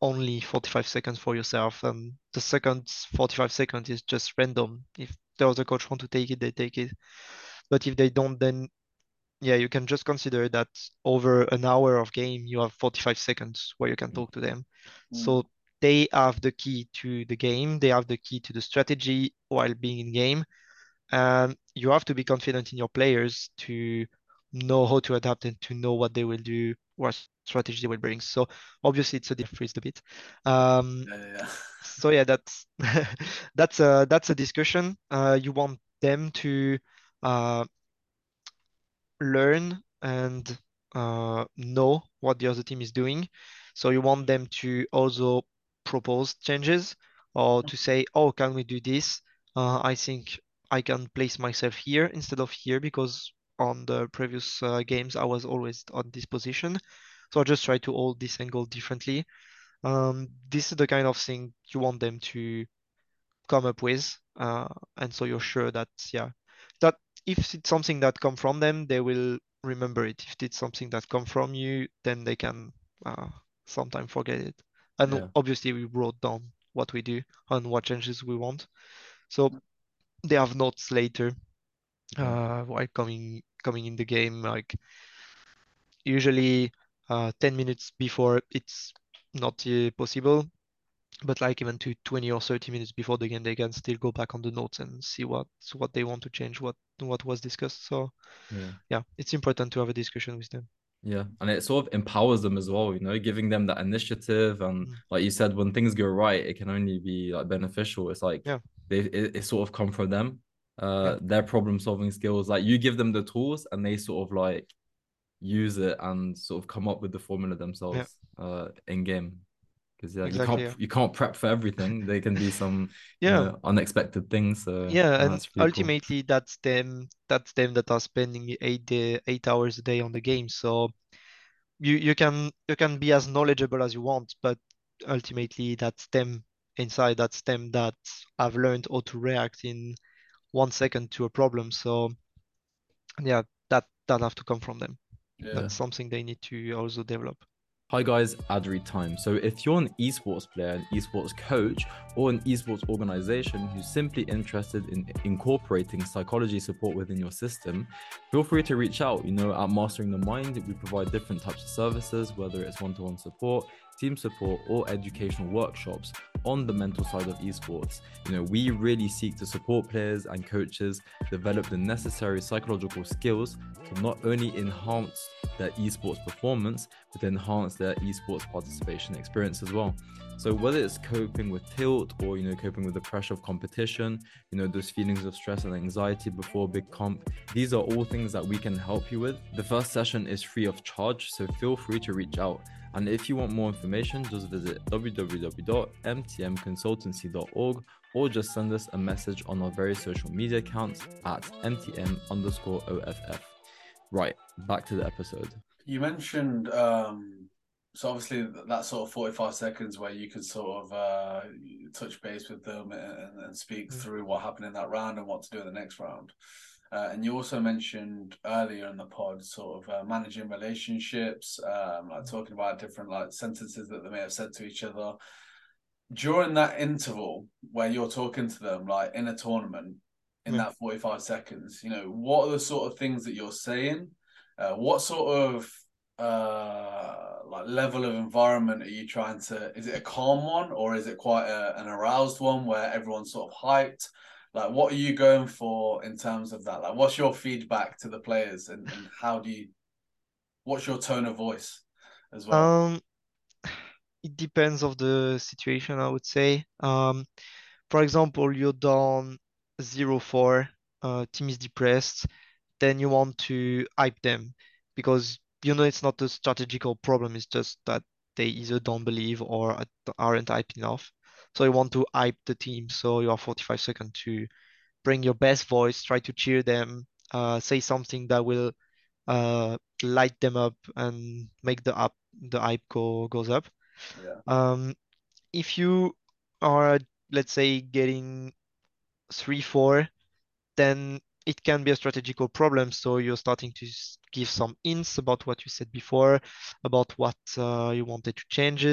only 45 seconds for yourself. And the second 45 seconds is just random. If the other coach want to take it, they take it. But if they don't, then yeah, you can just consider that over an hour of game, you have 45 seconds where you can talk to them. Mm. So they have the key to the game, they have the key to the strategy while being in game. And you have to be confident in your players to know how to adapt and to know what they will do, what strategy they will bring. So obviously it's a difference a bit. Um, Yeah, yeah, yeah. so yeah, that's that's a that's a discussion. Uh, you want them to uh, learn and uh, know what the other team is doing. So you want them to also propose changes or to say, oh, can we do this? Uh, I think I can place myself here instead of here because on the previous uh, games I was always on this position. So I just try to hold this angle differently. Um, this is the kind of thing you want them to come up with. Uh, and so you're sure that, yeah, that if it's something that come from them, they will remember it. If it's something that come from you, then they can uh, sometimes forget it. And Yeah. obviously we wrote down what we do and what changes we want. So they have notes later uh, while coming coming in the game, like usually uh, 10 minutes before it's not uh, possible, but like even to 20 or 30 minutes before the game, they can still go back on the notes and see what what they want to change, what what was discussed. So yeah. yeah, it's important to have a discussion with them. Yeah, and it sort of empowers them as well, you know, giving them that initiative. And Mm. like you said, when things go right, it can only be like beneficial. It's like Yeah. they it, it sort of come from them, uh, Yeah. their problem solving skills. Like you give them the tools, and they sort of like use it and sort of come up with the formula themselves, uh, in game. Because yeah, Exactly, you can't you can't prep for everything. There can be some you Yeah. know, unexpected things. So Yeah, no, and that's pretty cool. ultimately that's them that's them that are spending eight day, eight hours a day on the game. So you you can you can be as knowledgeable as you want, but ultimately that's them inside, that's them that have learned how to react in one second to a problem. So yeah, that that have to come from them. Yeah. That's something they need to also develop. Hi guys, ad read time. So if you're an esports player, an esports coach, or an esports organization who's simply interested in incorporating psychology support within your system, feel free to reach out. You know, at Mastering the Mind, we provide different types of services, whether it's one-to-one support, team support, or educational workshops on the mental side of esports. You know, we really seek to support players and coaches develop the necessary psychological skills to not only enhance their esports performance, but enhance their esports participation experience as well. So whether it's coping with tilt or you know coping with the pressure of competition, you know those feelings of stress and anxiety before a big comp, these are all things that we can help you with. The first session is free of charge, so feel free to reach out. And if you want more information, just visit www.mtmconsultancy.org or just send us a message on our various social media accounts at mtm underscore off. Right, back to the episode. You mentioned um so obviously that sort of 45 seconds where you can sort of uh touch base with them and, and speak Mm. through what happened in that round and what to do in the next round. Uh, and you also mentioned earlier in the pod sort of uh, managing relationships, um, like talking about different like sentences that they may have said to each other. During that interval where you're talking to them, like in a tournament, in Yeah. that 45 seconds, you know, what are the sort of things that you're saying? Uh, what sort of uh like level of environment are you trying to is it a calm one or is it quite a, an aroused one where everyone's sort of hyped? Like what are you going for in terms of that? Like what's your feedback to the players and, and how do you what's your tone of voice as well? Um, it depends of the situation, I would say. Um, for example, you're down 0-4, uh, team is depressed, then you want to hype them because you know it's not a strategical problem, it's just that they either don't believe or aren't hyped enough. So you want to hype the team. So you have 45 seconds to bring your best voice, try to cheer them, uh, say something that will uh, light them up and make the up the hype go goes up. Yeah. Um, if you are let's say getting three four, then it can be a strategical problem. So you're starting to give some hints about what you said before, about what uh, you wanted to change.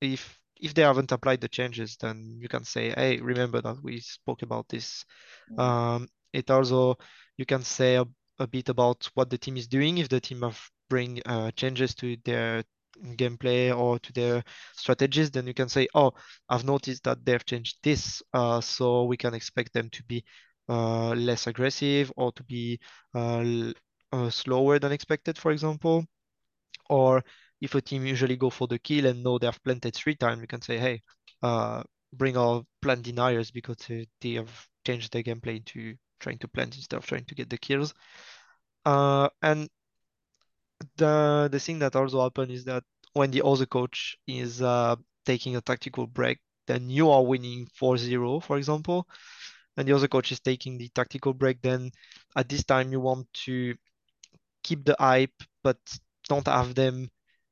If if they haven't applied the changes, then you can say, "Hey, remember that we spoke about this." Mm. Um, it also you can say a, a, bit about what the team is doing if the team have bring uh, changes to their gameplay or to their strategies, then you can say, "Oh, I've noticed that they've changed this, uh, so we can expect them to be less aggressive or to be uh, uh, slower than expected, for example." Or if a team usually go for the kill and know they have planted three times, you can say, "Hey, uh, bring our plant deniers because they have changed their gameplay into trying to plant instead of trying to get the kills." Uh, and the the thing that also happen is that when the other coach is uh, taking a tactical break, then you are winning 4-0, for example, and the other coach is taking the tactical break, then at this time you want to keep the hype, but don't have them,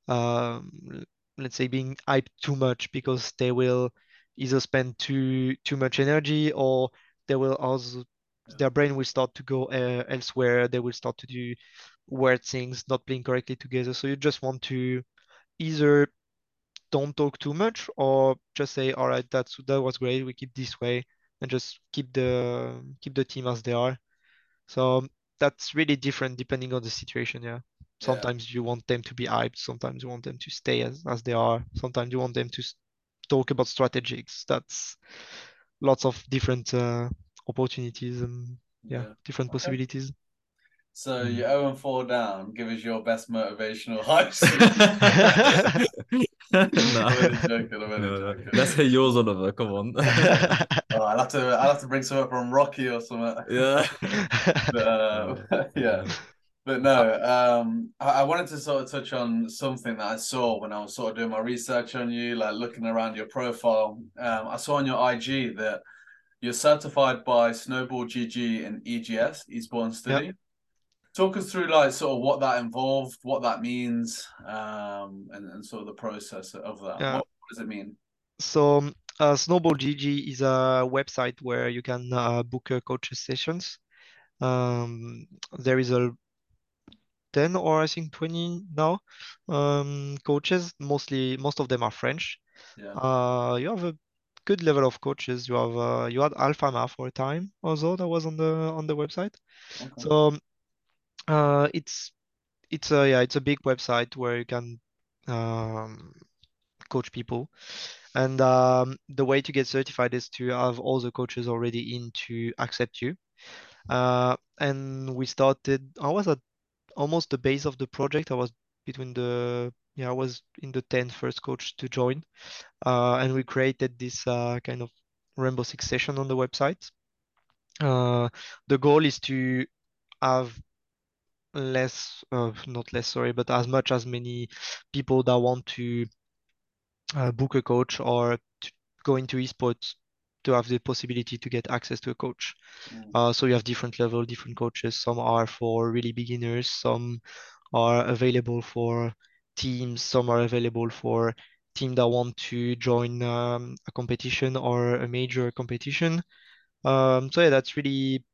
um, let's say, being hyped too much because they will either spend too too much energy or they will also their brain will start to go uh, elsewhere. They will start to do weird things, not playing correctly together. So you just want to either don't talk too much or just say, all right, that's that was great. We keep this way and just keep the keep the team as they are. So that's really different depending on the situation. Yeah. Sometimes yeah. you want them to be hyped. Sometimes you want them to stay as, as they are. Sometimes you want them to talk about strategies. That's lots of different uh, opportunities and yeah, yeah. different okay. possibilities. So mm. you're 0 and 4 down. Give us your best motivational hype. no. I'm joking, I'm no, joking. Let's hear yours, Oliver. Come on. oh, I'll have to I'll have to bring some up from Rocky or something. Yeah. but, uh, yeah. But no, um, I, I wanted to sort of touch on something that I saw when I was sort of doing my research on you, like looking around your profile. Um, I saw on your IG that you're certified by Snowball GG and EGS, Eastbourne Study. Yep talk us through like sort of what that involved, what that means, um, and, and sort of the process of that. Yeah. What, what does it mean? So uh, Snowball GG is a website where you can uh, book uh, coach sessions. Um, there is a 10 or I think 20 now um, coaches. Mostly, most of them are French. Yeah. Uh, you have a good level of coaches. You have uh, you had Alpha for a time also that was on the on the website. Okay. So uh, it's it's a yeah, it's a big website where you can um, coach people, and um, the way to get certified is to have all the coaches already in to accept you. Uh, and we started. I was at almost the base of the project. I was between the yeah, I was in the 10th first coach to join, uh, and we created this uh, kind of Rainbow Six session on the website. Uh, the goal is to have less, uh, not less, sorry, but as much as many people that want to uh, book a coach or to go into esports to have the possibility to get access to a coach. Mm. Uh, so you have different level, different coaches. Some are for really beginners. Some are available for teams. Some are available for team that want to join um, a competition or a major competition. Um, so yeah, that's really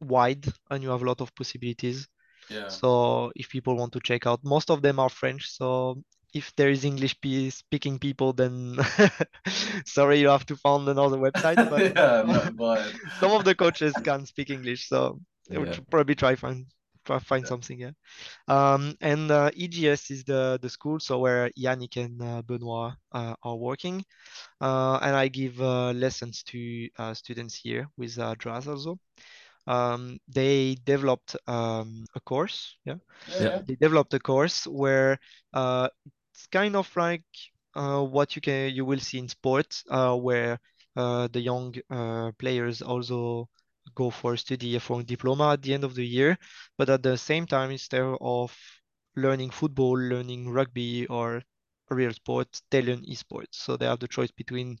wide and you have a lot of possibilities. Yeah. So if people want to check out, most of them are French. So if there is English speaking people, then sorry, you have to find another website. But yeah, no, some of the coaches can speak English, so yeah. would probably try find try find yeah. something. Yeah. Um, and uh, EGS is the the school, so where Yannick and uh, Benoit uh, are working, uh, and I give uh, lessons to uh, students here with uh, Draz also um, they developed um, a course. Yeah? yeah, they developed a course where uh, it's kind of like uh, what you can you will see in sports uh, where uh, the young uh, players also go for study for a diploma at the end of the year, but at the same time, instead of learning football, learning rugby, or real sports, they learn esports. So they have the choice between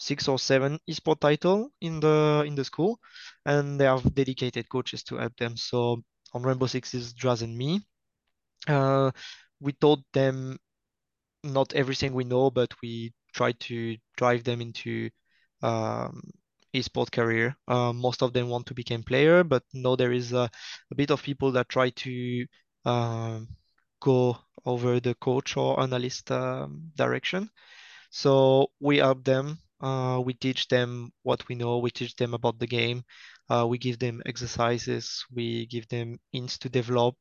six or seven esport title in the in the school, and they have dedicated coaches to help them. So on Rainbow Six is Draz and me. Uh, we taught them not everything we know, but we try to drive them into um, esport career. Uh, most of them want to become player, but no, there is a, a bit of people that try to um, go over the coach or analyst um, direction. So we help them. Uh, we teach them what we know. We teach them about the game. Uh, we give them exercises. We give them hints to develop.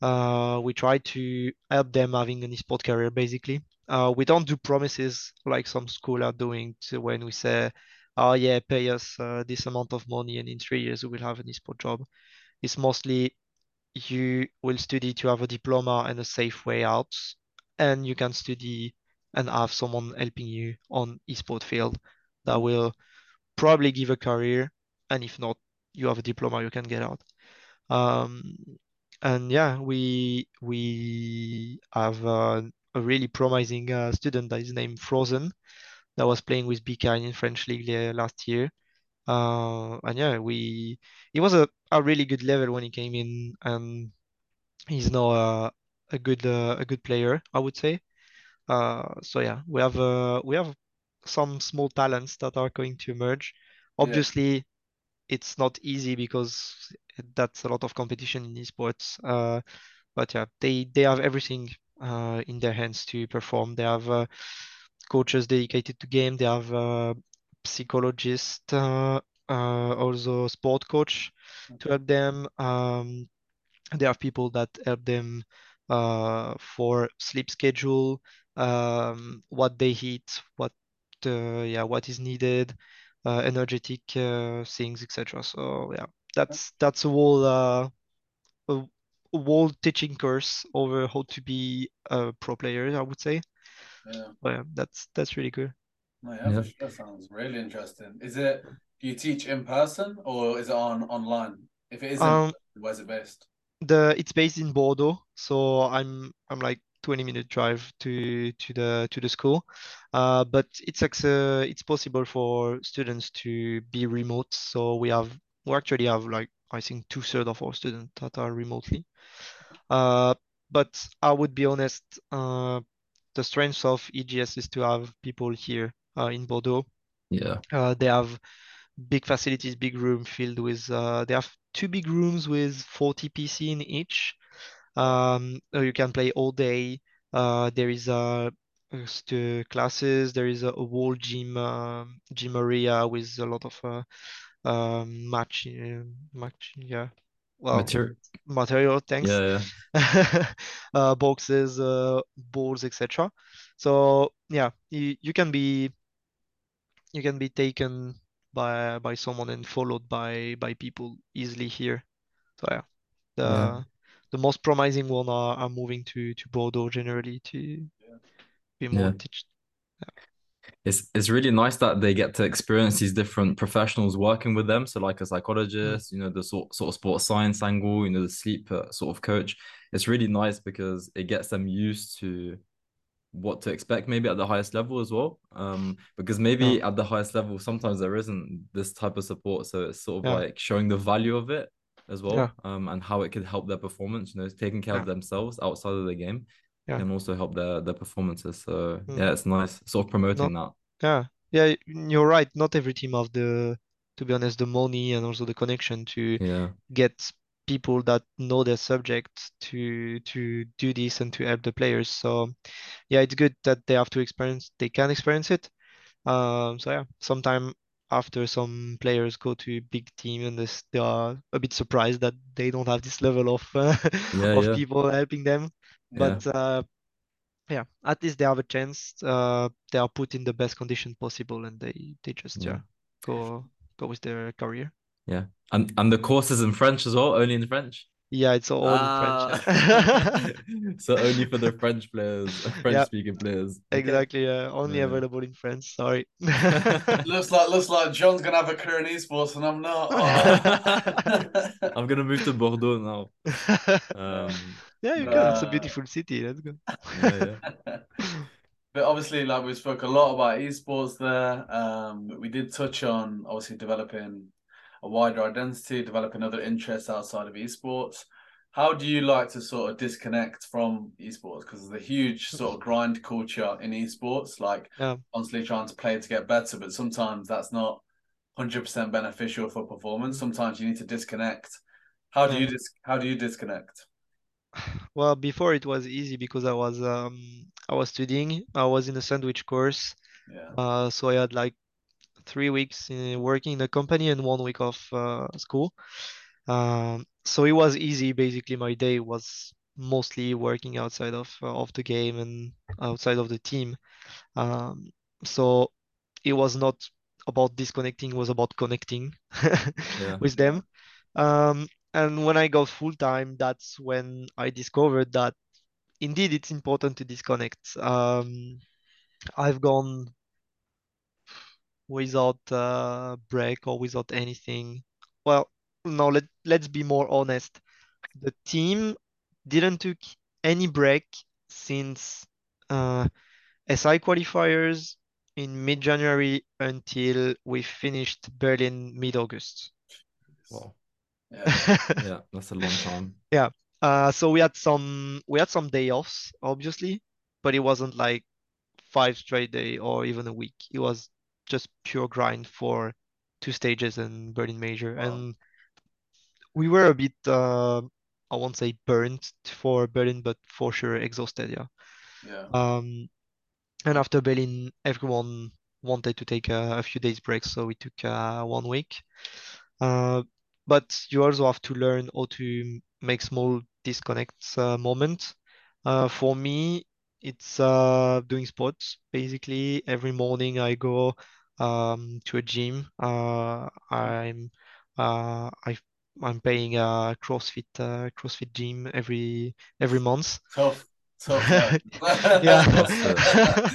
Uh, we try to help them having an esports career, basically. Uh, we don't do promises like some school are doing when we say, oh yeah, pay us uh, this amount of money and in three years we will have an esports job. It's mostly you will study to have a diploma and a safe way out, and you can study and have someone helping you on esport field that will probably give a career, and if not, you have a diploma, you can get out. Um, and yeah, we we have uh, a really promising uh, student that is named Frozen that was playing with BK in French League last year. Uh, and yeah, we he was a, a really good level when he came in, and he's now a, a good uh, a good player, I would say. Uh, so yeah, we have uh, we have some small talents that are going to emerge. Obviously, yeah. it's not easy because that's a lot of competition in esports. Uh, but yeah, they they have everything uh, in their hands to perform. They have uh, coaches dedicated to game. They have uh, psychologist, uh, uh, also sport coach to help them. Um, they have people that help them uh, for sleep schedule, um, what they eat, what uh, yeah, what is needed, energetic things, etc. So yeah, that's that's a whole uh, a whole teaching course over how to be a pro player. I would say. Yeah. But yeah, that's that's really good. Oh, yeah, yeah. Sure. sounds really interesting. Is it do you teach in person or is it on online? If it isn't, um, where's it based? The it's based in Bordeaux, so I'm I'm like 20 minute drive to to the to the school uh, but it's uh, it's possible for students to be remote so we have we actually have like I think two thirds of our students that are remotely. Uh, but I would be honest, uh, the strength of EGS is to have people here uh, in Bordeaux. Yeah. Uh, they have big facilities, big room filled with. Uh, they have two big rooms with 40 PC in each. Um, you can play all day. Uh, there is a classes. There is a, a whole gym um, gym area with a lot of uh, um, match, uh, match, yeah. Well, material, material thanks. Yeah, yeah. uh, boxes, uh, balls, etc. So yeah, you, you can be you can be taken by by someone and followed by by people easily here. So yeah, the yeah. The most promising one are, are moving to to Bordeaux generally to be more yeah. teach, it's it's really nice that they get to experience these different professionals working with them. So like a psychologist, mm. you know, the sort sort of sports science angle, you know, the sleep uh, sort of coach. It's really nice because it gets them used to what to expect maybe at the highest level as well. Um, because maybe yeah. at the highest level sometimes there isn't this type of support, so it's sort of yeah. like showing the value of it as well, yeah. um, and how it could help their performance. You know, taking care of themselves outside of the game yeah. can also help their their performances. So mm. yeah, it's nice sort of promoting Not, that. Yeah, yeah, you're right. Not every team have the, to be honest, the money and also the connection to yeah. get people that know their subject to to do this and to help the players. So yeah, it's good that they have to experience. They can experience it. Um, so yeah, sometime after some players go to big team and they are a bit surprised that they don't have this level of uh, yeah, of yeah. people helping them. But Yeah. uh, yeah, at least they have a chance. Uh, they are put in the best condition possible, and they they just yeah Yeah. go go with their career. Yeah. And and the course is in French as well, only in French. Yeah, it's all in French. Ah, so only for the French players, French Yeah, speaking players. exactly. Yeah, only Yeah. available in France. Sorry. Looks like looks like John's gonna have a career in esports and I'm not. Oh. I'm gonna move to Bordeaux now. Um, Yeah, you but- can. It's a Uh, beautiful city. Let's go. yeah, yeah. But obviously, like we spoke a lot about esports there. Um, we did touch on obviously developing a wider identity, developing other interests outside of esports. How do you like to sort of disconnect from esports? Because there's a huge sort of grind culture in esports, like Yeah. constantly trying to play to get better, but sometimes that's not 100% beneficial for performance. Sometimes you need to disconnect. How do Yeah. you dis- how do you disconnect? Well, before it was easy because I was um I was studying. I was in a sandwich course. Yeah. Uh, so I had like three weeks in working in a company and one week of uh, school. Um, so it was easy. Basically, my day was mostly working outside of uh, of the game and outside of the team. Um, so it was not about disconnecting, it was about connecting Yeah. with them. Um, and when I got full time, that's when I discovered that indeed it's important to disconnect. Um, I've gone without uh, break or without anything. Well, no, let let's be more honest. The team didn't took any break since uh, SI qualifiers in mid-January until we finished Berlin mid-August. Wow. Yeah. Yeah, that's a long time. Yeah. Uh, so we had some we had some day offs, obviously, but it wasn't like five straight day or even a week. It was just pure grind for two stages in Berlin Major, Wow. and we were a bit uh, I won't say burnt for Berlin, but for sure exhausted. Yeah. Yeah. Um, and after Berlin, everyone wanted to take a, a few days break, so we took uh, one week. Uh, but you also have to learn how to make small disconnects uh, moments. Uh, for me, it's uh, doing sports. Basically, every morning I go um, to a gym. Uh, I'm uh, I I'm paying a CrossFit uh, CrossFit gym every every month. Tough, tough. Yeah.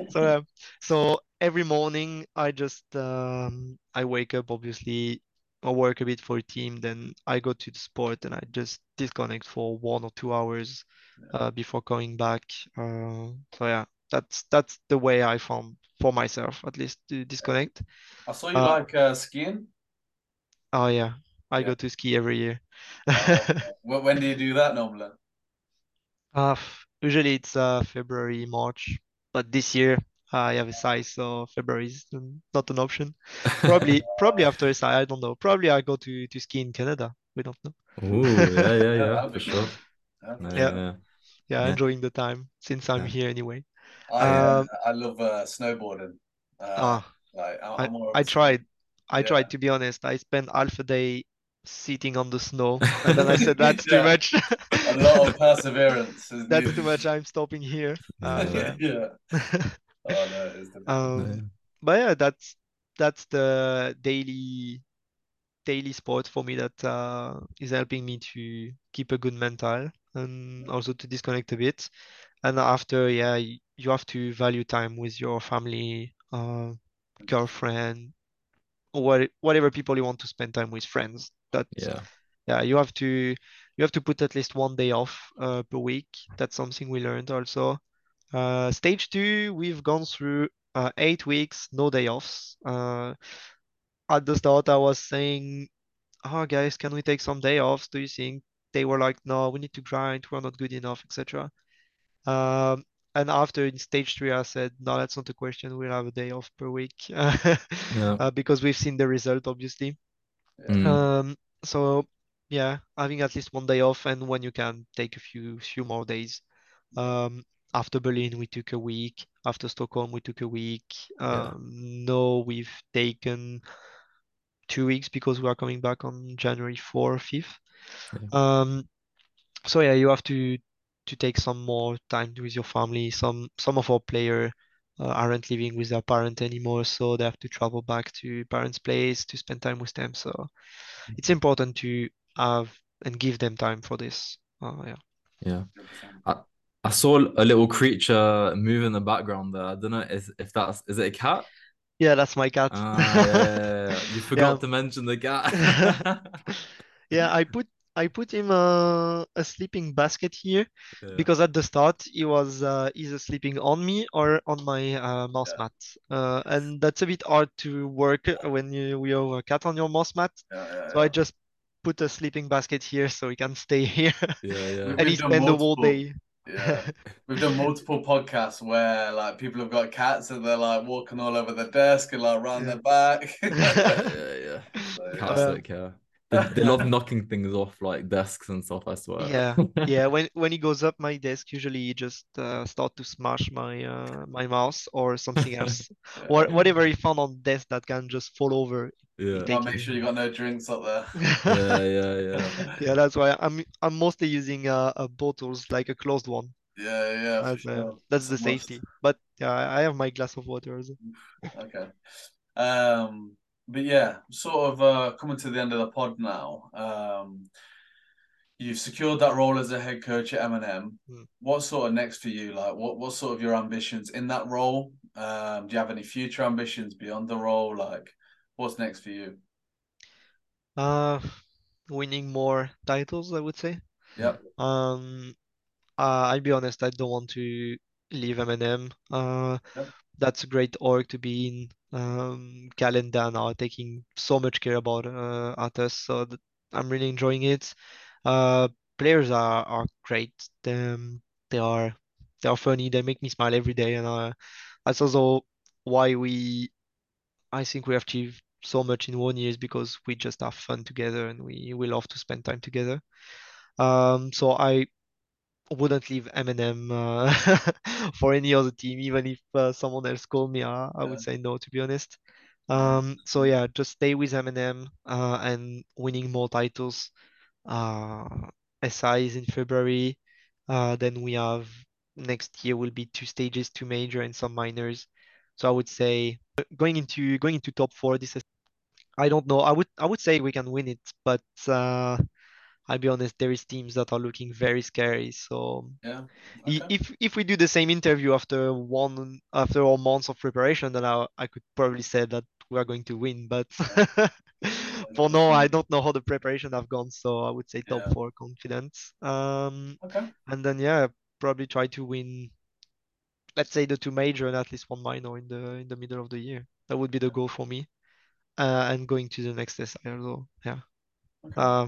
So uh, so every morning I just um I wake up obviously I work a bit for a team then I go to the sport and I just disconnect for one or two hours uh, before coming back. Uh, so yeah, that's that's the way I found for myself at least to disconnect. I saw you Uh, like uh, skiing. Oh yeah, I Yeah. go to ski every year. When, when do you do that normally? Uh, usually it's uh February, March, but this year I have SI, so February is not an option. Probably, probably after SI, I don't know. Probably I go to to ski in Canada. We don't know. Ooh, yeah, yeah, yeah, for sure. cool. That'd be Yeah, Yeah. yeah, Yeah, Yeah. enjoying the time since I'm Yeah. here anyway. I uh, Um, I love uh, snowboarding. Uh, ah, like I- I I'm more of I a tried. I Yeah. tried to be honest. I spent half a day sitting on the snow, and then I said that's too much. A lot of perseverance That's needed. too much. I'm stopping here. Uh, Yeah. yeah. yeah. Oh no, it is difficult. Um, but yeah, that's that's the daily daily sport for me that uh, is helping me to keep a good mental and also to disconnect a bit. And after, yeah, y- you have to value time with your family, uh, girlfriend, or what, whatever people you want to spend time with, friends. That yeah, yeah, you have to you have to put at least one day off uh, per week. That's something we learned also. Uh, stage two, we've gone through uh, eight weeks, no day offs. Uh, at the start, I was saying, "Oh, guys, can we take some day offs? Do you think?" They were like, "No, we need to grind. We're not good enough, etc." Um, and after in stage three, I said, "No, that's not a question. We'll have a day off per week," yeah. uh, because we've seen the result, obviously. Mm, Um, so yeah, having at least one day off, and when you can, take a few few more days. Um, after Berlin, we took a week. After Stockholm, we took a week. Yeah. Um, no, we've taken two weeks because we are coming back on January 4th, 5th. Um, so yeah, you have to to take some more time with your family. Some some of our player uh, aren't living with their parent anymore, so they have to travel back to parents' place to spend time with them. So it's important to have and give them time for this. Uh, yeah. Yeah. I, I saw a little creature move in the background there. I don't know if, if that's is it a cat? Yeah, that's my cat. Ah, yeah, You forgot yeah. to mention the cat. yeah, I put I put him a, a sleeping basket here yeah. because at the start he was uh, either sleeping on me or on my uh, mouse yeah. mat, uh, and that's a bit hard to work when you, you have a cat on your mouse mat. Yeah, so I just put a sleeping basket here so he can stay here. Yeah, yeah. and he spend the whole day. Yeah, we've done multiple podcasts where like people have got cats and they're like walking all over the desk and like around yeah. their back. yeah, yeah, so, Classic, yeah. They, they love knocking things off like desks and stuff. I swear. Yeah, yeah. When when he goes up my desk, usually he just uh, start to smash my uh, my mouse or something else, or whatever he found on desk that can just fall over. Yeah. I'll make sure you got no drinks up there. yeah, yeah, yeah. yeah, that's why I'm I'm mostly using uh, a bottles like a closed one. Yeah, yeah. That's, uh, that's the safety. But yeah, I have my glass of water. Also. Okay. Um but yeah, sort of uh, coming to the end of the pod now. Um, you've secured that role as a head coach at M&M. Mm. What's sort of next for you? Like, what what sort of your ambitions in that role? Um, do you have any future ambitions beyond the role? Like, what's next for you? Uh, winning more titles, I would say. Yep. Um, uh, I'll be honest, I don't want to leave M&M. Uh, yep. That's a great org to be in um, calendar now taking so much care about uh, us. So I'm really enjoying it. Uh, players are are great. Um, they are they are funny. They make me smile every day, and uh, that's also why we I think we achieved so much in one year is because we just have fun together and we we love to spend time together. Um, so I wouldn't leave M&M uh, for any other team, even if uh, someone else called me. Uh, I would say no, to be honest. Um, so yeah, just stay with M&M uh, and winning more titles. Uh, SI is in February. Uh, then we have next year will be two stages, two major and some minors. So I would say going into going into top four. This is I don't know. I would I would say we can win it, but uh, I'll be honest, there is teams that are looking very scary. So yeah, okay. if if we do the same interview after one after all months of preparation, then I I could probably say that we are going to win. But for now, I don't know how the preparation have gone. So I would say top yeah. four confidence. Um, okay. And then yeah, probably try to win. Let's say the two major and at least one minor in the in the middle of the year. That would be the goal for me. Uh, and going to the next SI, so yeah. Okay. Uh,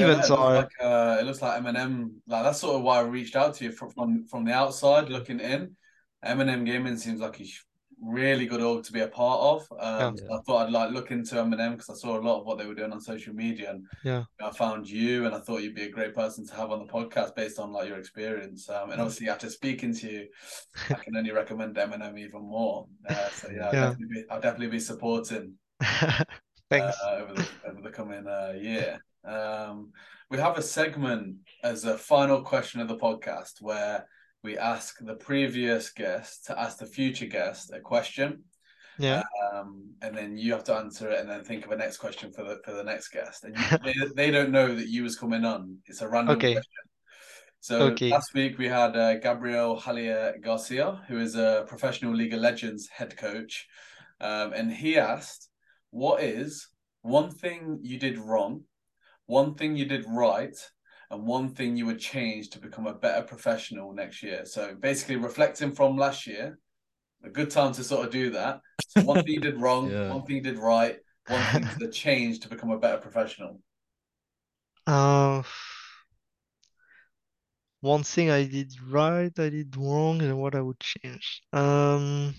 yeah, are. Like, uh, it looks like M&M. Like that's sort of why I reached out to you from from, from the outside looking in. M&M Gaming seems like a really good org to be a part of. Um, yeah. so I thought I'd like look into M&M because I saw a lot of what they were doing on social media, and yeah, I found you, and I thought you'd be a great person to have on the podcast based on like your experience. Um, and obviously after speaking to you, I can only recommend M&M even more. Uh, so yeah, I'll, Definitely be, I'll definitely be supporting. Thanks. Uh, over, the, over the coming uh, year. Um, we have a segment as a final question of the podcast where we ask the previous guest to ask the future guest a question. Yeah. Um, and then you have to answer it and then think of a next question for the for the next guest. And you, they, they don't know that you was coming on. It's a random okay. question. So okay. last week we had uh, Gabriel Halia Garcia, who is a professional League of Legends head coach, um, and he asked, "What is one thing you did wrong one thing you did right and one thing you would change to become a better professional next year. So basically reflecting from last year, a good time to sort of do that. So one thing you did wrong, yeah. one thing you did right, one thing to change to become a better professional. Uh, one thing I did right, I did wrong, and what I would change. Um,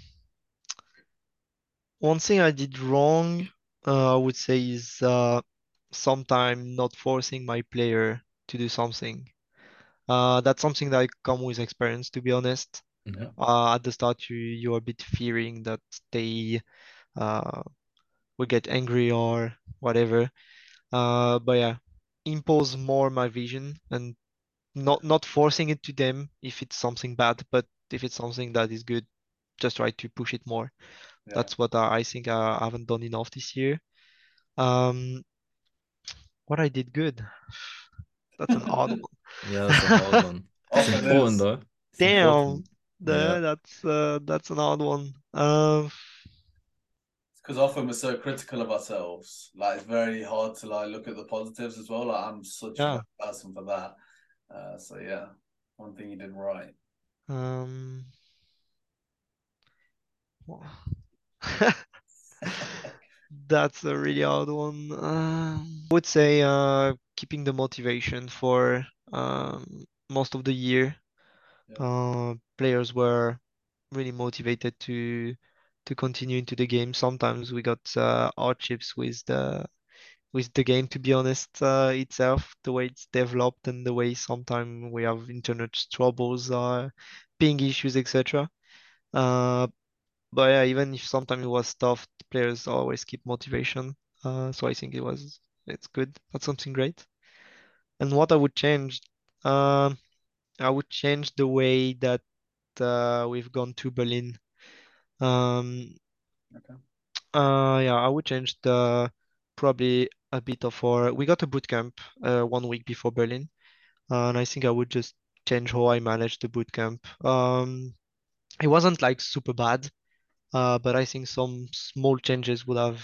one thing I did wrong, uh, I would say is uh, sometime not forcing my player to do something. Uh, that's something that I come with experience, to be honest. Yeah. Uh, at the start, you you're a bit fearing that they uh, will get angry or whatever. Uh, but yeah, impose more my vision and not not forcing it to them if it's something bad, but if it's something that is good, just try to push it more. Yeah. That's what I, I think I haven't done enough this year. Um, What I did good. That's an odd one. Yeah, that's a hard one. It's important though. It's Damn. important. The, Yeah. that's uh, that's an odd one. Um, because often we're so critical of ourselves. Like it's very hard to like look at the positives as well. Like I'm such Yeah. a person for that. Uh, so yeah, one thing you did right. um, wha- That's a really hard one. Um, I would say uh, keeping the motivation for um, most of the year. Yeah. Uh, players were really motivated to to continue into the game. Sometimes we got uh, hardships with the with the game, to be honest, uh, itself, the way it's developed and the way sometimes we have internet troubles, uh, ping issues, etc. Uh, but yeah, even if sometimes it was tough, players always keep motivation. Uh, so I think it was it's good. That's something great. And what I would change, um, I would change the way that uh, we've gone to Berlin. Um, Okay. uh, yeah, I would change the probably a bit of our. We got a boot camp uh, one week before Berlin, and I think I would just change how I managed the boot camp. Um, it wasn't like super bad, uh, but I think some small changes would have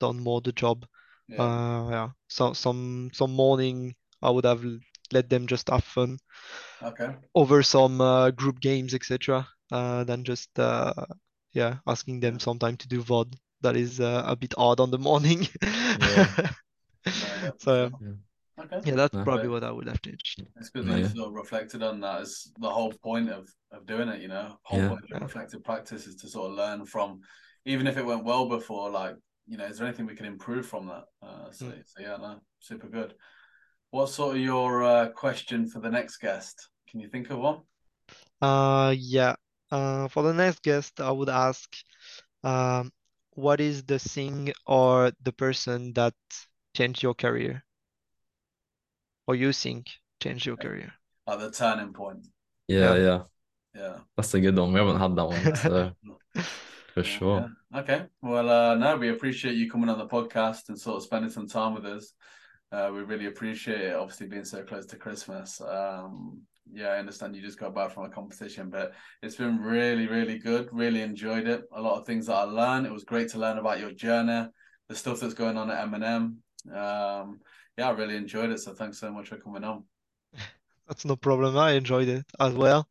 done more the job. Yeah. Uh, yeah. So some some morning I would have let them just have fun Okay. over some uh, group games, etc. Uh, than just uh, yeah asking them sometime to do VOD. That is uh, a bit odd on the morning. Yeah. No, yeah, for So. Yeah. Okay. yeah, that's No. probably what I would have changed. It's good No, that you yeah. sort of reflected on that. It's the whole point of of doing it. You know, whole Yeah. point of Yeah. reflective practice is to sort of learn from, even if it went well before. Like, you know, is there anything we can improve from that? Uh, so, Mm. so yeah, no, super good. What's sort of your uh, question for the next guest? Can you think of one? Uh, yeah. Uh, for the next guest, I would ask, um, what is the thing or the person that changed your career, or you think changed your career? Like the turning point. Yeah, Yeah. yeah. Yeah. That's a good one. We haven't had that one, so for Yeah, sure. yeah. Okay. Well, uh, no, we appreciate you coming on the podcast and sort of spending some time with us. Uh, we really appreciate it, obviously being so close to Christmas. Um, yeah, I understand you just got back from a competition, but it's been really, really good. Really enjoyed it. A lot of things that I learned. It was great to learn about your journey, the stuff that's going on at M&M. Um, yeah, I really enjoyed it. So thanks so much for coming on. That's no problem. I enjoyed it as well.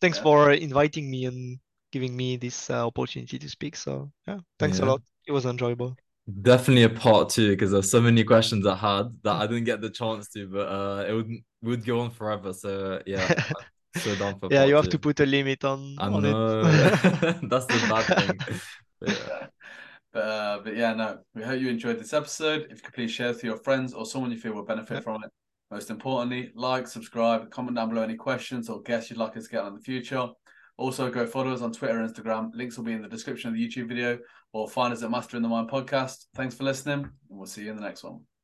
Thanks Yeah. for inviting me and giving me this uh, opportunity to speak. So yeah, thanks a lot. It was enjoyable. Definitely a part two because there's so many questions I had that I didn't get the chance to, but uh, it would would go on forever. So yeah, so down for Yeah, you have two. to put a limit on I on know it. that's the bad thing. Yeah. But uh, but yeah, no, we hope you enjoyed this episode. If you could please share it to your friends or someone you feel will benefit from it. Most importantly, like, subscribe, comment down below any questions or guests you'd like us to get on in the future. Also, go follow us on Twitter and Instagram. Links will be in the description of the YouTube video or find us at Master in the Mind podcast. Thanks for listening, and we'll see you in the next one.